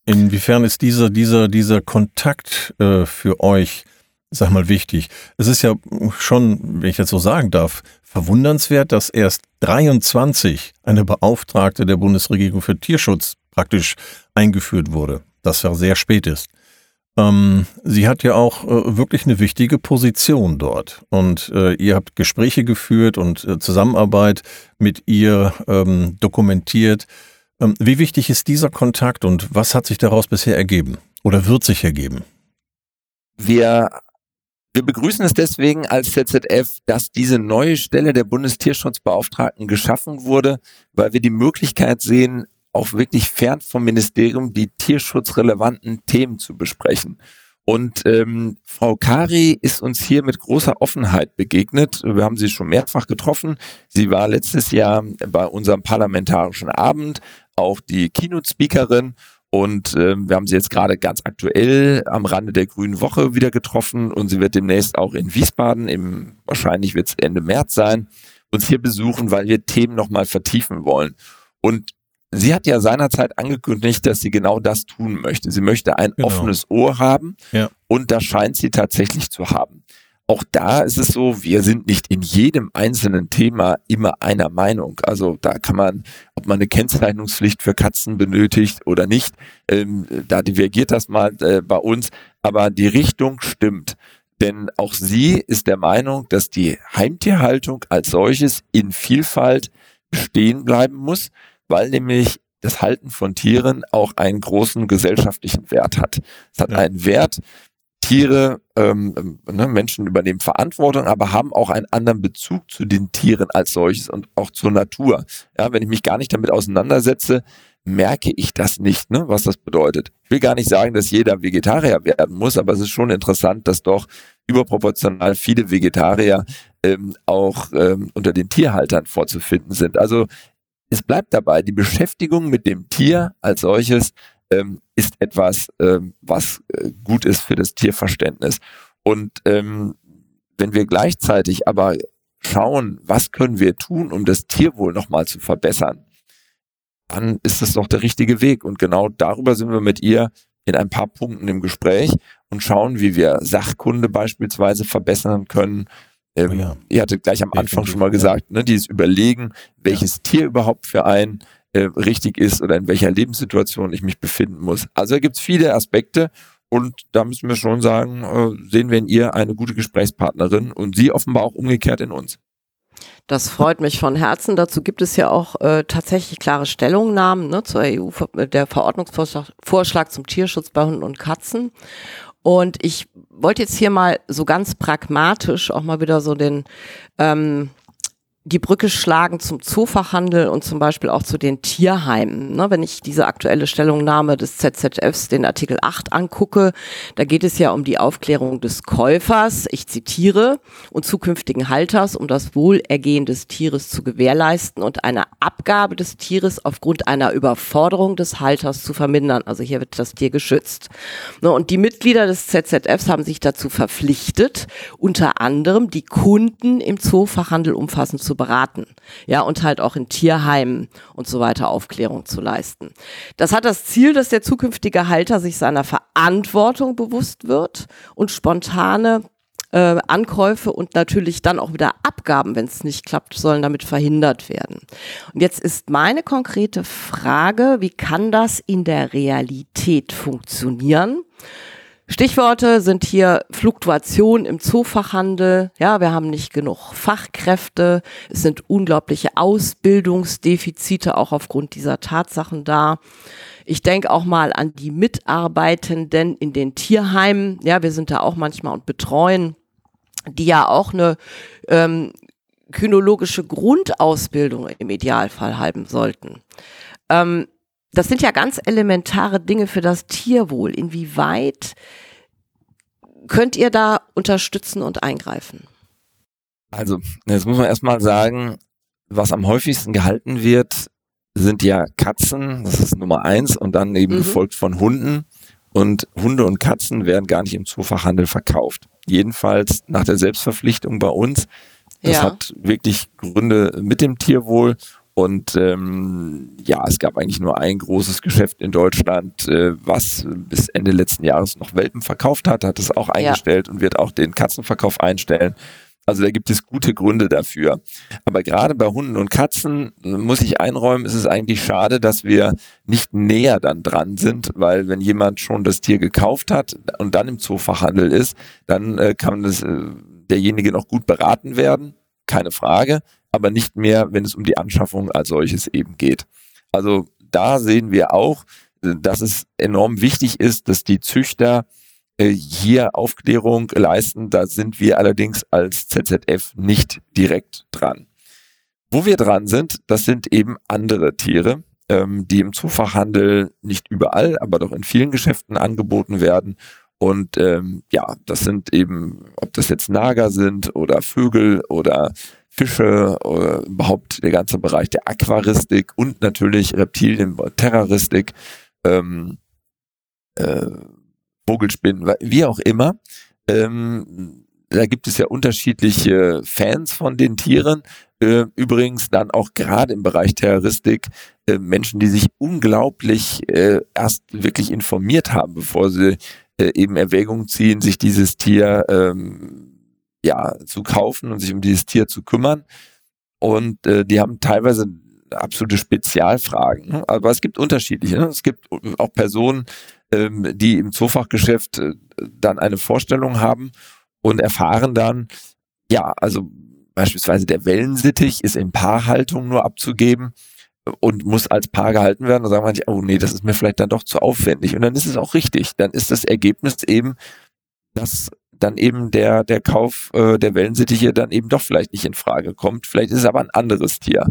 Inwiefern ist dieser, dieser, dieser Kontakt äh, für euch, sag mal, wichtig? Es ist ja schon, wenn ich jetzt so sagen darf, verwundernswert, dass erst 23 eine Beauftragte der Bundesregierung für Tierschutz praktisch eingeführt wurde. Das ja sehr spät ist. Ähm, sie hat ja auch äh, wirklich eine wichtige Position dort. Und äh, ihr habt Gespräche geführt und äh, Zusammenarbeit mit ihr ähm, dokumentiert. Ähm, wie wichtig ist dieser Kontakt und was hat sich daraus bisher ergeben oder wird sich ergeben? Wir, wir begrüßen es deswegen als ZZF, dass diese neue Stelle der Bundestierschutzbeauftragten geschaffen wurde, weil wir die Möglichkeit sehen, auch wirklich fern vom Ministerium die tierschutzrelevanten Themen zu besprechen. Und ähm, Frau Kari ist uns hier mit großer Offenheit begegnet. Wir haben sie schon mehrfach getroffen. Sie war letztes Jahr bei unserem parlamentarischen Abend auch die Keynote-Speakerin und äh, wir haben sie jetzt gerade ganz aktuell am Rande der Grünen Woche wieder getroffen und sie wird demnächst auch in Wiesbaden, im, wahrscheinlich wird es Ende März sein, uns hier besuchen, weil wir Themen nochmal vertiefen wollen. Und sie hat ja seinerzeit angekündigt, dass sie genau das tun möchte. Sie möchte ein genau. offenes Ohr haben ja. und das scheint sie tatsächlich zu haben. Auch da ist es so, wir sind nicht in jedem einzelnen Thema immer einer Meinung. Also da kann man, ob man eine Kennzeichnungspflicht für Katzen benötigt oder nicht, ähm, da divergiert das mal äh, bei uns. Aber die Richtung stimmt. Denn auch sie ist der Meinung, dass die Heimtierhaltung als solches in Vielfalt bestehen bleiben muss weil nämlich das Halten von Tieren auch einen großen gesellschaftlichen Wert hat. Es hat ja. einen Wert, Tiere, ähm, ne, Menschen übernehmen Verantwortung, aber haben auch einen anderen Bezug zu den Tieren als solches und auch zur Natur. Ja, wenn ich mich gar nicht damit auseinandersetze, merke ich das nicht, ne, was das bedeutet. Ich will gar nicht sagen, dass jeder Vegetarier werden muss, aber es ist schon interessant, dass doch überproportional viele Vegetarier ähm, auch ähm, unter den Tierhaltern vorzufinden sind. Also es bleibt dabei, die Beschäftigung mit dem Tier als solches ähm, ist etwas, ähm, was äh, gut ist für das Tierverständnis. Und ähm, wenn wir gleichzeitig aber schauen, was können wir tun, um das Tierwohl nochmal zu verbessern, dann ist es doch der richtige Weg. Und genau darüber sind wir mit ihr in ein paar Punkten im Gespräch und schauen, wie wir Sachkunde beispielsweise verbessern können, ähm, oh ja. Ihr hattet gleich am Anfang schon mal gesagt, ne, dieses Überlegen, welches ja. Tier überhaupt für einen äh, richtig ist oder in welcher Lebenssituation ich mich befinden muss. Also da gibt's viele Aspekte und da müssen wir schon sagen, äh, sehen wir in ihr eine gute Gesprächspartnerin und sie offenbar auch umgekehrt in uns. Das freut mich von Herzen. Dazu gibt es ja auch äh, tatsächlich klare Stellungnahmen ne, zur EU, der Verordnungsvorschlag zum Tierschutz bei Hunden und Katzen. Und ich wollte jetzt hier mal so ganz pragmatisch auch mal wieder so den ähm, die Brücke schlagen zum Zoofachhandel und zum Beispiel auch zu den Tierheimen. Ne, wenn ich diese aktuelle Stellungnahme des ZZFs, den Artikel 8 angucke, da geht es ja um die Aufklärung des Käufers, ich zitiere, und zukünftigen Halters, um das Wohlergehen des Tieres zu gewährleisten und eine Abgabe des Tieres aufgrund einer Überforderung des Halters zu vermindern. Also hier wird das Tier geschützt. Ne, und die Mitglieder des ZZFs haben sich dazu verpflichtet, unter anderem die Kunden im Zoofachhandel umfassend zu beraten. Ja, und halt auch in Tierheimen und so weiter Aufklärung zu leisten. Das hat das Ziel, dass der zukünftige Halter sich seiner Verantwortung bewusst wird und spontane äh, Ankäufe und natürlich dann auch wieder Abgaben, wenn es nicht klappt, sollen damit verhindert werden. Und jetzt ist meine konkrete Frage, wie kann das in der Realität funktionieren? Stichworte sind hier Fluktuation im Zoofachhandel. Ja, wir haben nicht genug Fachkräfte. Es sind unglaubliche Ausbildungsdefizite auch aufgrund dieser Tatsachen da. Ich denke auch mal an die Mitarbeitenden in den Tierheimen. Ja, wir sind da auch manchmal und betreuen, die ja auch eine ähm, kynologische Grundausbildung im Idealfall haben sollten. Ähm, das sind ja ganz elementare Dinge für das Tierwohl. Inwieweit könnt ihr da unterstützen und eingreifen? Also, jetzt muss man erstmal sagen, was am häufigsten gehalten wird, sind ja Katzen, das ist Nummer eins, und dann eben mhm. gefolgt von Hunden. Und Hunde und Katzen werden gar nicht im Zoofachhandel verkauft. Jedenfalls nach der Selbstverpflichtung bei uns. Das ja. hat wirklich Gründe mit dem Tierwohl und ähm, ja, es gab eigentlich nur ein großes Geschäft in Deutschland, äh, was bis Ende letzten Jahres noch Welpen verkauft hat, hat es auch eingestellt ja. und wird auch den Katzenverkauf einstellen. Also da gibt es gute Gründe dafür. Aber gerade bei Hunden und Katzen muss ich einräumen, ist es eigentlich schade, dass wir nicht näher dann dran sind, weil wenn jemand schon das Tier gekauft hat und dann im Zoofachhandel ist, dann äh, kann das, äh, derjenige noch gut beraten werden, keine Frage aber nicht mehr, wenn es um die Anschaffung als solches eben geht. Also da sehen wir auch, dass es enorm wichtig ist, dass die Züchter äh, hier Aufklärung leisten. Da sind wir allerdings als ZZF nicht direkt dran. Wo wir dran sind, das sind eben andere Tiere, ähm, die im Zufachhandel nicht überall, aber doch in vielen Geschäften angeboten werden. Und ähm, ja, das sind eben, ob das jetzt Nager sind oder Vögel oder Fische, oder überhaupt der ganze Bereich der Aquaristik und natürlich Reptilien, Terroristik, ähm, äh, Vogelspinnen, wie auch immer. Ähm, da gibt es ja unterschiedliche Fans von den Tieren. Äh, übrigens dann auch gerade im Bereich Terroristik äh, Menschen, die sich unglaublich äh, erst wirklich informiert haben, bevor sie äh, eben Erwägungen ziehen, sich dieses Tier ähm, ja zu kaufen und sich um dieses Tier zu kümmern. Und äh, die haben teilweise absolute Spezialfragen. Ne? Aber es gibt unterschiedliche. Ne? Es gibt auch Personen, ähm, die im Zoofachgeschäft äh, dann eine Vorstellung haben und erfahren dann, ja, also beispielsweise der Wellensittich ist in Paarhaltung nur abzugeben und muss als Paar gehalten werden. Und sagen manche, oh nee, das ist mir vielleicht dann doch zu aufwendig. Und dann ist es auch richtig. Dann ist das Ergebnis eben, dass dann eben der, der Kauf äh, der Wellensittiche dann eben doch vielleicht nicht in Frage kommt. Vielleicht ist es aber ein anderes Tier.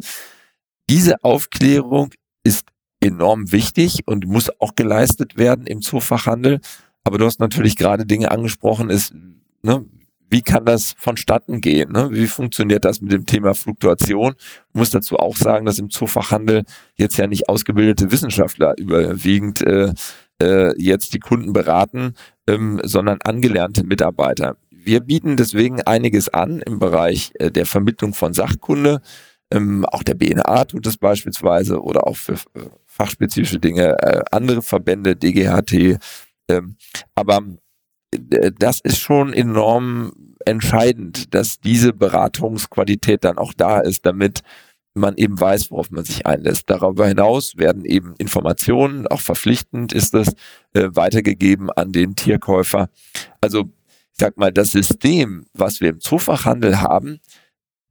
Diese Aufklärung ist enorm wichtig und muss auch geleistet werden im Zoofachhandel. Aber du hast natürlich gerade Dinge angesprochen, ist, ne, wie kann das vonstatten gehen? Ne? Wie funktioniert das mit dem Thema Fluktuation? Ich muss dazu auch sagen, dass im Zoofachhandel jetzt ja nicht ausgebildete Wissenschaftler überwiegend äh, äh, jetzt die Kunden beraten, ähm, sondern angelernte Mitarbeiter. Wir bieten deswegen einiges an im Bereich äh, der Vermittlung von Sachkunde. Ähm, auch der BNA tut das beispielsweise oder auch für äh, fachspezifische Dinge äh, andere Verbände, DGHT. Ähm, aber äh, das ist schon enorm entscheidend, dass diese Beratungsqualität dann auch da ist, damit man eben weiß, worauf man sich einlässt. Darüber hinaus werden eben Informationen, auch verpflichtend ist es, äh, weitergegeben an den Tierkäufer. Also ich sag mal, das System, was wir im Zoofachhandel haben,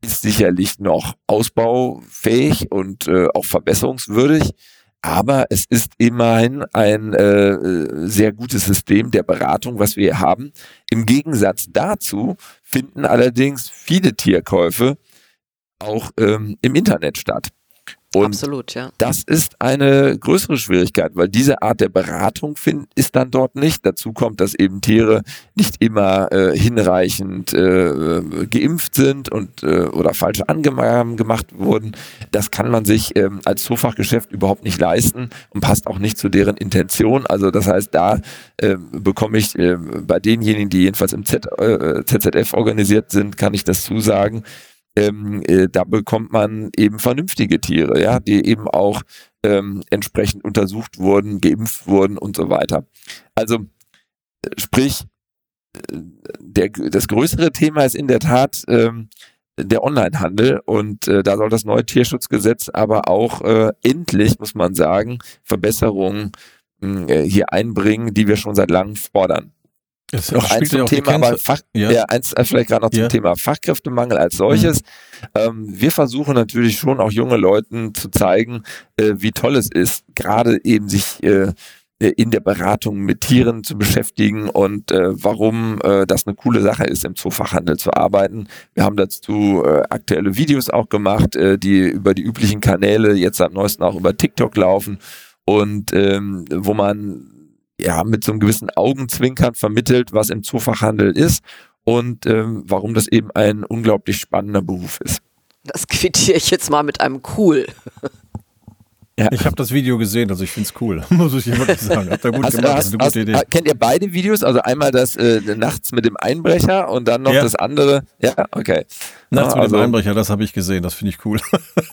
ist sicherlich noch ausbaufähig und äh, auch verbesserungswürdig. Aber es ist immerhin ein äh, sehr gutes System der Beratung, was wir hier haben. Im Gegensatz dazu finden allerdings viele Tierkäufe auch ähm, im Internet statt. Und Absolut, ja. Das ist eine größere Schwierigkeit, weil diese Art der Beratung find, ist dann dort nicht. Dazu kommt, dass eben Tiere nicht immer äh, hinreichend äh, geimpft sind und äh, oder falsche Angaben gemacht wurden. Das kann man sich ähm, als Zoofachgeschäft überhaupt nicht leisten und passt auch nicht zu deren Intention. Also das heißt, da äh, bekomme ich äh, bei denjenigen, die jedenfalls im Z, äh, ZZF organisiert sind, kann ich das zusagen ähm, äh, da bekommt man eben vernünftige Tiere, ja, die eben auch ähm, entsprechend untersucht wurden, geimpft wurden und so weiter. Also äh, sprich, äh, der, das größere Thema ist in der Tat ähm, der Onlinehandel und äh, da soll das neue Tierschutzgesetz aber auch äh, endlich, muss man sagen, Verbesserungen äh, hier einbringen, die wir schon seit langem fordern. Es noch eins zum Thema, aber Fach, ja. ja. eins äh, vielleicht gerade noch zum ja. Thema Fachkräftemangel als solches. Mhm. Ähm, wir versuchen natürlich schon auch junge Leuten zu zeigen, äh, wie toll es ist, gerade eben sich äh, in der Beratung mit Tieren zu beschäftigen und äh, warum äh, das eine coole Sache ist, im Zoofachhandel zu arbeiten. Wir haben dazu äh, aktuelle Videos auch gemacht, äh, die über die üblichen Kanäle jetzt am neuesten auch über TikTok laufen und ähm, wo man ja, mit so einem gewissen Augenzwinkern vermittelt, was im Zoofachhandel ist und ähm, warum das eben ein unglaublich spannender Beruf ist. Das quittiere ich jetzt mal mit einem cool. Ja. Ich habe das Video gesehen, also ich finde es cool, muss ich wirklich sagen. Habt ihr gut hast, gemacht, hast, das ist eine gute Idee. Kennt ihr beide Videos? Also einmal das äh, nachts mit dem Einbrecher und dann noch ja. das andere. Ja, okay. Nachts mit also, dem Einbrecher, das habe ich gesehen, das finde ich cool.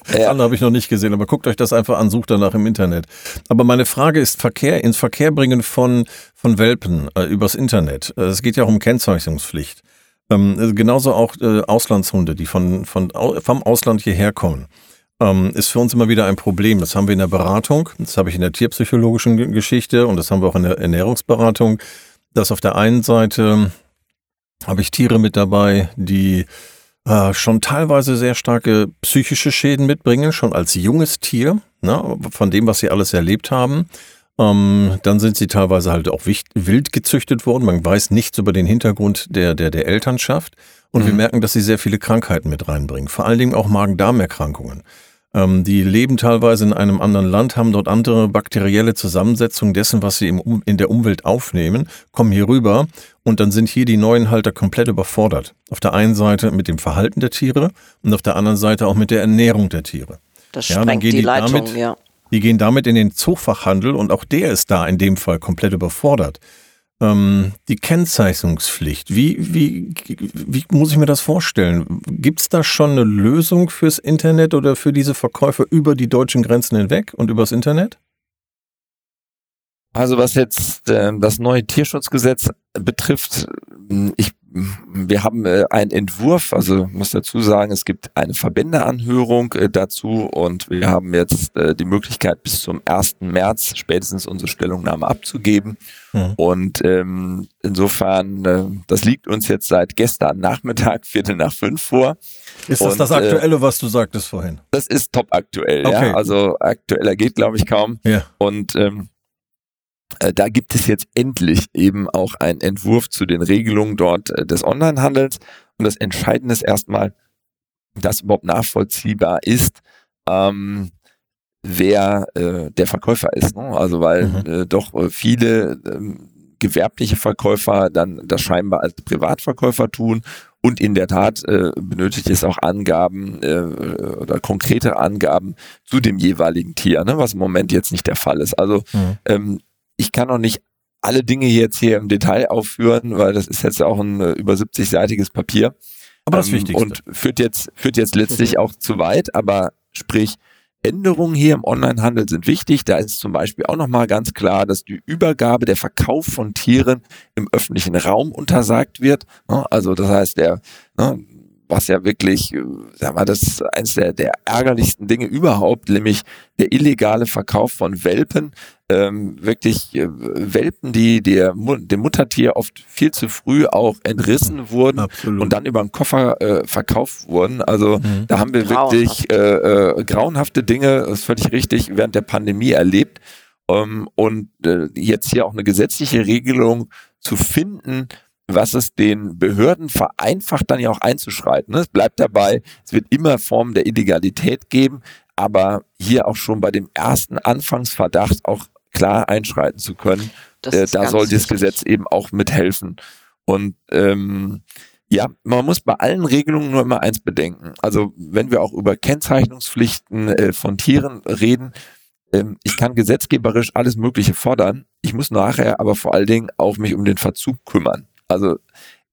Das ja. andere habe ich noch nicht gesehen, aber guckt euch das einfach an, sucht danach im Internet. Aber meine Frage ist Verkehr, ins Verkehr bringen von, von Welpen äh, übers Internet. Äh, es geht ja auch um Kennzeichnungspflicht. Ähm, genauso auch äh, Auslandshunde, die von, von, vom Ausland hierher kommen ähm, ist für uns immer wieder ein Problem. Das haben wir in der Beratung, das habe ich in der tierpsychologischen Geschichte und das haben wir auch in der Ernährungsberatung, dass auf der einen Seite habe ich Tiere mit dabei, die äh, schon teilweise sehr starke psychische Schäden mitbringen, schon als junges Tier, ne, von dem, was sie alles erlebt haben. Ähm, dann sind sie teilweise halt auch wild gezüchtet worden. Man weiß nichts über den Hintergrund der, der, der Elternschaft. Und mhm. wir merken, dass sie sehr viele Krankheiten mit reinbringen. Vor allen Dingen auch Magen-Darm-Erkrankungen. Ähm, die leben teilweise in einem anderen Land, haben dort andere bakterielle Zusammensetzungen dessen, was sie im, in der Umwelt aufnehmen, kommen hier rüber und dann sind hier die neuen Halter komplett überfordert. Auf der einen Seite mit dem Verhalten der Tiere und auf der anderen Seite auch mit der Ernährung der Tiere. Das ja, sprengt die, die Leitung, damit, ja. Die gehen damit in den Zoofachhandel und auch der ist da in dem Fall komplett überfordert. Ähm, die Kennzeichnungspflicht, wie, wie, wie muss ich mir das vorstellen? Gibt es da schon eine Lösung fürs Internet oder für diese Verkäufer über die deutschen Grenzen hinweg und übers Internet? Also was jetzt äh, das neue Tierschutzgesetz betrifft, ich wir haben äh, einen Entwurf, also muss dazu sagen, es gibt eine Verbändeanhörung äh, dazu und wir haben jetzt äh, die Möglichkeit bis zum 1. März spätestens unsere Stellungnahme abzugeben. Mhm. Und ähm, insofern, äh, das liegt uns jetzt seit gestern Nachmittag, Viertel nach fünf vor. Ist das und, das Aktuelle, äh, was du sagtest vorhin? Das ist top aktuell, okay. ja. Also aktueller geht, glaube ich, kaum. Ja. Und ähm, äh, da gibt es jetzt endlich eben auch einen Entwurf zu den Regelungen dort äh, des Onlinehandels. Und das Entscheidende ist erstmal, dass überhaupt nachvollziehbar ist, ähm, wer äh, der Verkäufer ist. Ne? Also weil mhm. äh, doch äh, viele ähm, gewerbliche Verkäufer dann das scheinbar als Privatverkäufer tun und in der Tat äh, benötigt es auch Angaben äh, oder konkrete Angaben zu dem jeweiligen Tier, ne? was im Moment jetzt nicht der Fall ist. Also mhm. ähm, ich kann noch nicht alle Dinge jetzt hier im Detail aufführen, weil das ist jetzt auch ein äh, über 70-seitiges Papier. Aber das ähm, Wichtigste. Und führt jetzt, führt jetzt letztlich auch zu weit, aber sprich, Änderungen hier im Onlinehandel sind wichtig. Da ist zum Beispiel auch nochmal ganz klar, dass die Übergabe, der Verkauf von Tieren im öffentlichen Raum untersagt wird. Ne, also das heißt, der, ne, was ja wirklich, äh, sag mal, das ist eines der, der ärgerlichsten Dinge überhaupt, nämlich der illegale Verkauf von Welpen. Ähm, wirklich äh, Welpen, die der, dem Muttertier oft viel zu früh auch entrissen wurden Absolut. und dann über den Koffer äh, verkauft wurden. Also mhm. da haben wir wirklich äh, äh, grauenhafte Dinge, das ist völlig richtig, während der Pandemie erlebt. Ähm, und äh, jetzt hier auch eine gesetzliche Regelung zu finden, was es den Behörden vereinfacht, dann ja auch einzuschreiten. Ne? Es bleibt dabei, es wird immer Formen der Illegalität geben, aber hier auch schon bei dem ersten Anfangsverdacht auch klar einschreiten zu können. Äh, da soll das Gesetz eben auch mithelfen. Und ähm, ja, man muss bei allen Regelungen nur immer eins bedenken. Also wenn wir auch über Kennzeichnungspflichten äh, von Tieren reden, ähm, ich kann gesetzgeberisch alles Mögliche fordern. Ich muss nachher aber vor allen Dingen auch mich um den Verzug kümmern. Also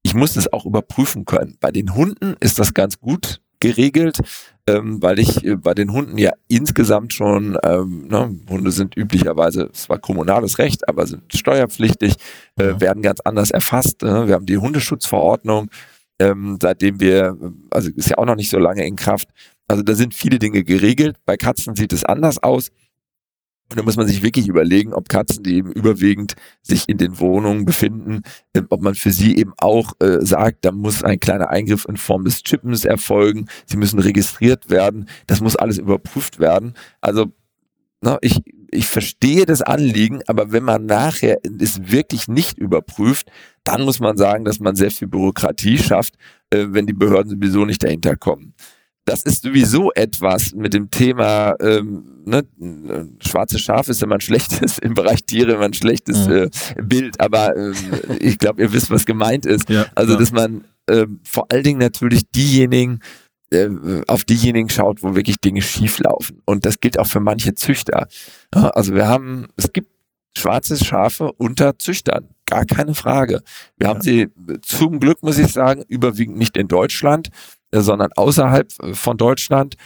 ich muss das auch überprüfen können. Bei den Hunden ist das ganz gut geregelt, ähm, weil ich äh, bei den Hunden ja insgesamt schon, ähm, ne, Hunde sind üblicherweise zwar kommunales Recht, aber sind steuerpflichtig, äh, ja. werden ganz anders erfasst. Äh, wir haben die Hundeschutzverordnung, ähm, seitdem wir, also ist ja auch noch nicht so lange in Kraft. Also da sind viele Dinge geregelt. Bei Katzen sieht es anders aus. Und da muss man sich wirklich überlegen, ob Katzen, die eben überwiegend sich in den Wohnungen befinden, äh, ob man für sie eben auch äh, sagt, da muss ein kleiner Eingriff in Form des Chippens erfolgen, sie müssen registriert werden, das muss alles überprüft werden. Also na, ich, ich verstehe das Anliegen, aber wenn man nachher es wirklich nicht überprüft, dann muss man sagen, dass man sehr viel Bürokratie schafft, äh, wenn die Behörden sowieso nicht dahinter kommen das ist sowieso etwas mit dem Thema, ähm, ne, schwarze Schaf ist immer ein schlechtes, im Bereich Tiere immer ein schlechtes mhm. äh, Bild, aber äh, ich glaube, ihr wisst, was gemeint ist. Ja, also, ja. dass man äh, vor allen Dingen natürlich diejenigen, äh, auf diejenigen schaut, wo wirklich Dinge schief laufen. Und das gilt auch für manche Züchter. Also wir haben, es gibt schwarze Schafe unter Züchtern. Gar keine Frage. Wir ja. haben sie zum Glück, muss ich sagen, überwiegend nicht in Deutschland. Äh, sondern außerhalb äh, von Deutschland,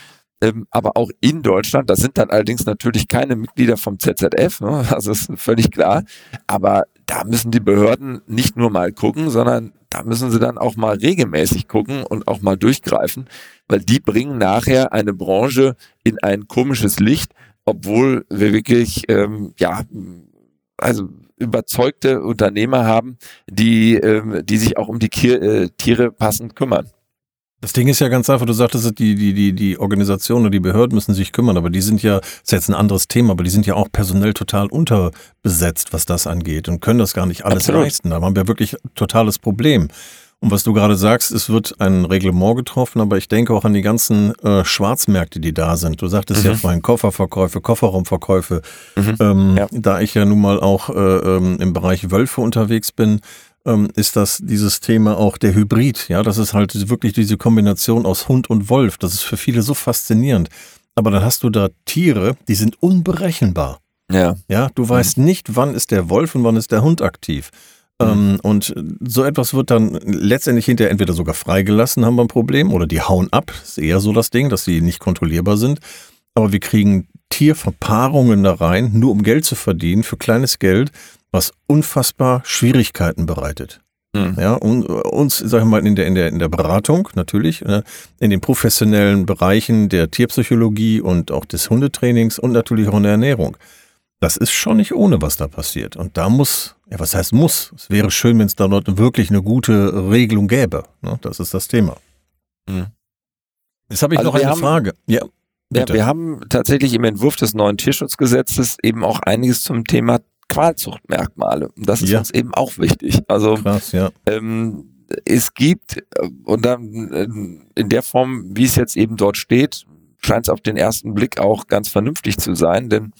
ähm, aber auch in Deutschland. Das sind dann allerdings natürlich keine Mitglieder vom ZZF, ne? also ist völlig klar. Aber da müssen die Behörden nicht nur mal gucken, sondern da müssen sie dann auch mal regelmäßig gucken und auch mal durchgreifen, weil die bringen nachher eine Branche in ein komisches Licht, obwohl wir wirklich, ähm, ja, also überzeugte Unternehmer haben, die, ähm, die sich auch um die äh, Tiere passend kümmern. Das Ding ist ja ganz einfach, du sagtest, die, die, die, die Organisation und die Behörden müssen sich kümmern, aber die sind ja, das ist jetzt ein anderes Thema, aber die sind ja auch personell total unterbesetzt, was das angeht und können das gar nicht alles Absolut. leisten. Da haben wir wirklich ein totales Problem. Und was du gerade sagst, es wird ein Reglement getroffen, aber ich denke auch an die ganzen äh, Schwarzmärkte, die da sind. Du sagtest mhm. ja vorhin Kofferverkäufe, Kofferraumverkäufe. Mhm. Ähm, ja. Da ich ja nun mal auch äh, ähm, im Bereich Wölfe unterwegs bin, ähm, ist das dieses Thema auch der Hybrid. Ja, das ist halt wirklich diese Kombination aus Hund und Wolf. Das ist für viele so faszinierend. Aber dann hast du da Tiere, die sind unberechenbar. Ja. Ja, du weißt mhm. nicht, wann ist der Wolf und wann ist der Hund aktiv. Ähm, und so etwas wird dann letztendlich hinterher entweder sogar freigelassen, haben wir ein Problem, oder die hauen ab. Ist eher so das Ding, dass sie nicht kontrollierbar sind. Aber wir kriegen Tierverpaarungen da rein, nur um Geld zu verdienen, für kleines Geld, was unfassbar Schwierigkeiten bereitet. Mhm. Ja, und uns, sag ich mal, in der, in der, in der Beratung natürlich, äh, in den professionellen Bereichen der Tierpsychologie und auch des Hundetrainings und natürlich auch in der Ernährung. Das ist schon nicht ohne, was da passiert. Und da muss, ja, was heißt muss? Es wäre schön, wenn es da dort wirklich eine gute Regelung gäbe. Ne? Das ist das Thema. Mhm. Jetzt habe ich also noch eine haben, Frage. Ja, ja, wir haben tatsächlich im Entwurf des neuen Tierschutzgesetzes eben auch einiges zum Thema Qualzuchtmerkmale. Das ist ja. uns eben auch wichtig. Also Krass, ja. ähm, es gibt, äh, und dann äh, in der Form, wie es jetzt eben dort steht, scheint es auf den ersten Blick auch ganz vernünftig zu sein, denn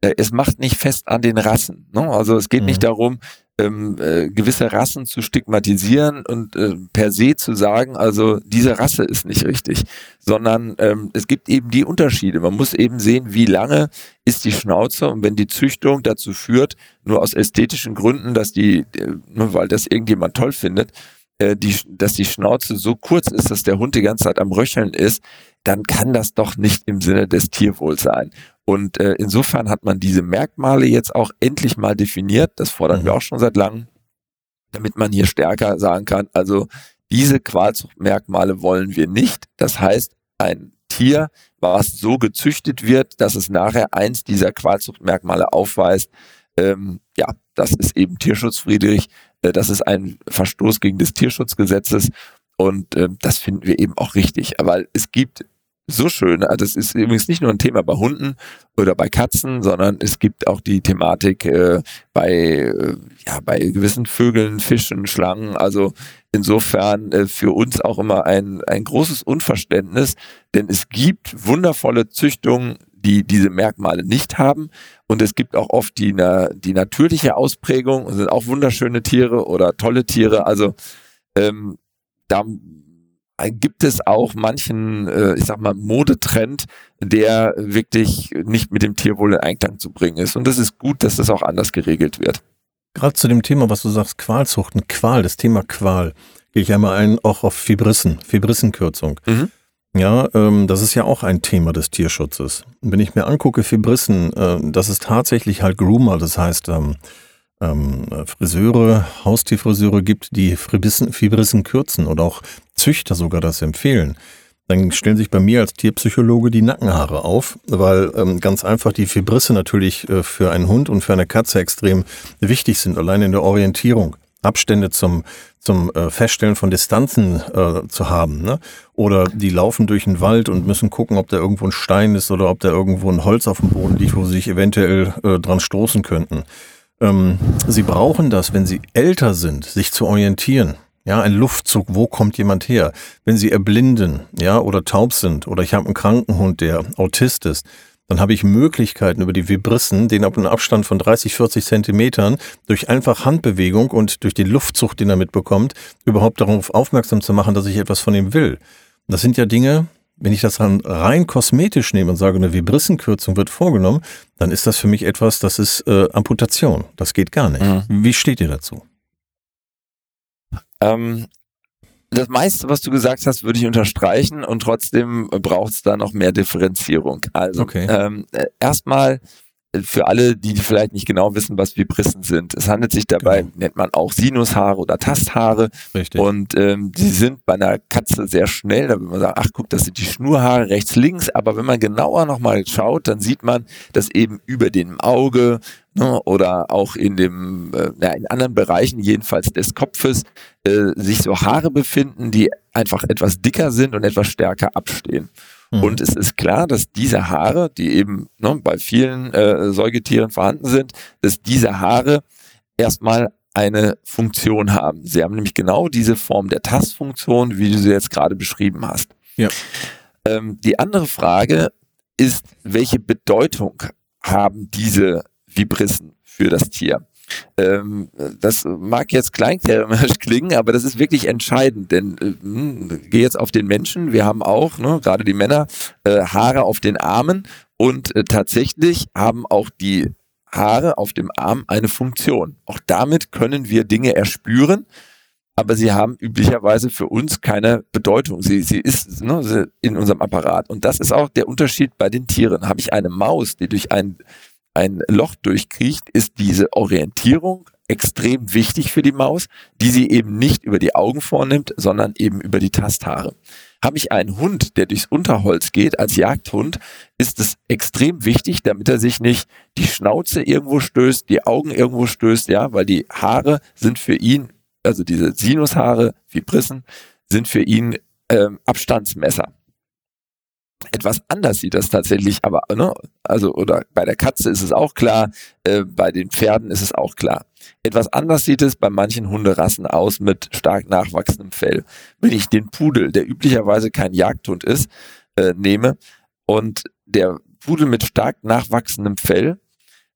es macht nicht fest an den Rassen. Ne? Also es geht mhm. nicht darum, ähm, äh, gewisse Rassen zu stigmatisieren und äh, per se zu sagen, also diese Rasse ist nicht richtig, sondern ähm, es gibt eben die Unterschiede. Man muss eben sehen, wie lange ist die Schnauze und wenn die Züchtung dazu führt, nur aus ästhetischen Gründen, dass die, äh, nur weil das irgendjemand toll findet, äh, die, dass die Schnauze so kurz ist, dass der Hund die ganze Zeit am Röcheln ist, dann kann das doch nicht im Sinne des Tierwohls sein. Und äh, insofern hat man diese Merkmale jetzt auch endlich mal definiert. Das fordern mhm. wir auch schon seit langem, damit man hier stärker sagen kann, also diese Qualzuchtmerkmale wollen wir nicht. Das heißt, ein Tier, was so gezüchtet wird, dass es nachher eins dieser Qualzuchtmerkmale aufweist, ähm, ja, das ist eben tierschutzfriedlich, das ist ein Verstoß gegen das Tierschutzgesetzes und äh, das finden wir eben auch richtig. Aber es gibt so schön. Also es ist übrigens nicht nur ein Thema bei Hunden oder bei Katzen, sondern es gibt auch die Thematik äh, bei äh, ja bei gewissen Vögeln, Fischen, Schlangen. Also insofern äh, für uns auch immer ein ein großes Unverständnis, denn es gibt wundervolle Züchtungen, die diese Merkmale nicht haben und es gibt auch oft die die natürliche Ausprägung, sind auch wunderschöne Tiere oder tolle Tiere. Also ähm, da gibt es auch manchen, äh, ich sag mal, Modetrend, der wirklich nicht mit dem Tierwohl in Einklang zu bringen ist. Und das ist gut, dass das auch anders geregelt wird. Gerade zu dem Thema, was du sagst, Qualzuchten, Qual, das Thema Qual, gehe ich einmal ein, auch auf Fibrissen, Fibrissenkürzung. Mhm. Ja, ähm, das ist ja auch ein Thema des Tierschutzes. wenn ich mir angucke, Fibrissen, äh, das ist tatsächlich halt Groomer, das heißt, ähm, ähm, Friseure, Haustierfriseure gibt, die Fibrissen, Fibrissen kürzen oder auch Züchter sogar das empfehlen, dann stellen sich bei mir als Tierpsychologe die Nackenhaare auf, weil ähm, ganz einfach die Fibrisse natürlich äh, für einen Hund und für eine Katze extrem wichtig sind, allein in der Orientierung. Abstände zum, zum äh, Feststellen von Distanzen äh, zu haben. Ne? Oder die laufen durch den Wald und müssen gucken, ob da irgendwo ein Stein ist oder ob da irgendwo ein Holz auf dem Boden liegt, wo sie sich eventuell äh, dran stoßen könnten. Ähm, sie brauchen das, wenn sie älter sind, sich zu orientieren. Ja, ein Luftzug, wo kommt jemand her? Wenn sie erblinden, ja, oder taub sind, oder ich habe einen Krankenhund, der Autist ist, dann habe ich Möglichkeiten über die Vibrissen, den ab einem Abstand von 30, 40 Zentimetern, durch einfach Handbewegung und durch den Luftzug, den er mitbekommt, überhaupt darauf aufmerksam zu machen, dass ich etwas von ihm will. Das sind ja Dinge, wenn ich das dann rein kosmetisch nehme und sage, eine Vibrissenkürzung wird vorgenommen, dann ist das für mich etwas, das ist äh, Amputation. Das geht gar nicht. Mhm. Wie steht ihr dazu? Ähm, das meiste, was du gesagt hast, würde ich unterstreichen und trotzdem braucht es da noch mehr Differenzierung. Also okay. ähm, äh, erstmal für alle, die vielleicht nicht genau wissen, was Vibrissen sind. Es handelt sich dabei, genau. nennt man auch Sinushaare oder Tasthaare. Richtig. Und ähm, die sind bei einer Katze sehr schnell. Da würde man sagen, ach guck, das sind die Schnurhaare rechts, links. Aber wenn man genauer nochmal schaut, dann sieht man, dass eben über dem Auge ne, oder auch in dem, äh, ja, in anderen Bereichen jedenfalls des Kopfes äh, sich so Haare befinden, die einfach etwas dicker sind und etwas stärker abstehen. Mhm. Und es ist klar, dass diese Haare, die eben ne, bei vielen äh, Säugetieren vorhanden sind, dass diese Haare erstmal eine Funktion haben. Sie haben nämlich genau diese Form der Tastfunktion, wie du sie jetzt gerade beschrieben hast. Ja. Ähm, die andere Frage ist, welche Bedeutung haben diese Vibrissen für das Tier? Ähm, das mag jetzt kleinkrämerisch klingen, aber das ist wirklich entscheidend, denn äh, hm, geh jetzt auf den Menschen, wir haben auch, ne, gerade die Männer, äh, Haare auf den Armen und äh, tatsächlich haben auch die Haare auf dem Arm eine Funktion. Auch damit können wir Dinge erspüren, aber sie haben üblicherweise für uns keine Bedeutung. Sie, sie ist ne, in unserem Apparat. Und das ist auch der Unterschied bei den Tieren. Habe ich eine Maus, die durch ein, ein Loch durchkriecht, ist diese Orientierung extrem wichtig für die Maus, die sie eben nicht über die Augen vornimmt, sondern eben über die Tasthaare. Habe ich einen Hund, der durchs Unterholz geht als Jagdhund, ist es extrem wichtig, damit er sich nicht die Schnauze irgendwo stößt, die Augen irgendwo stößt, ja, weil die Haare sind für ihn, also diese Sinushaare, Vibrissen, sind für ihn ähm, Abstandsmesser. Etwas anders sieht das tatsächlich, aber ne, also oder bei der Katze ist es auch klar, äh, bei den Pferden ist es auch klar. Etwas anders sieht es bei manchen Hunderassen aus mit stark nachwachsendem Fell. Wenn ich den Pudel, der üblicherweise kein Jagdhund ist, äh, nehme und der Pudel mit stark nachwachsendem Fell,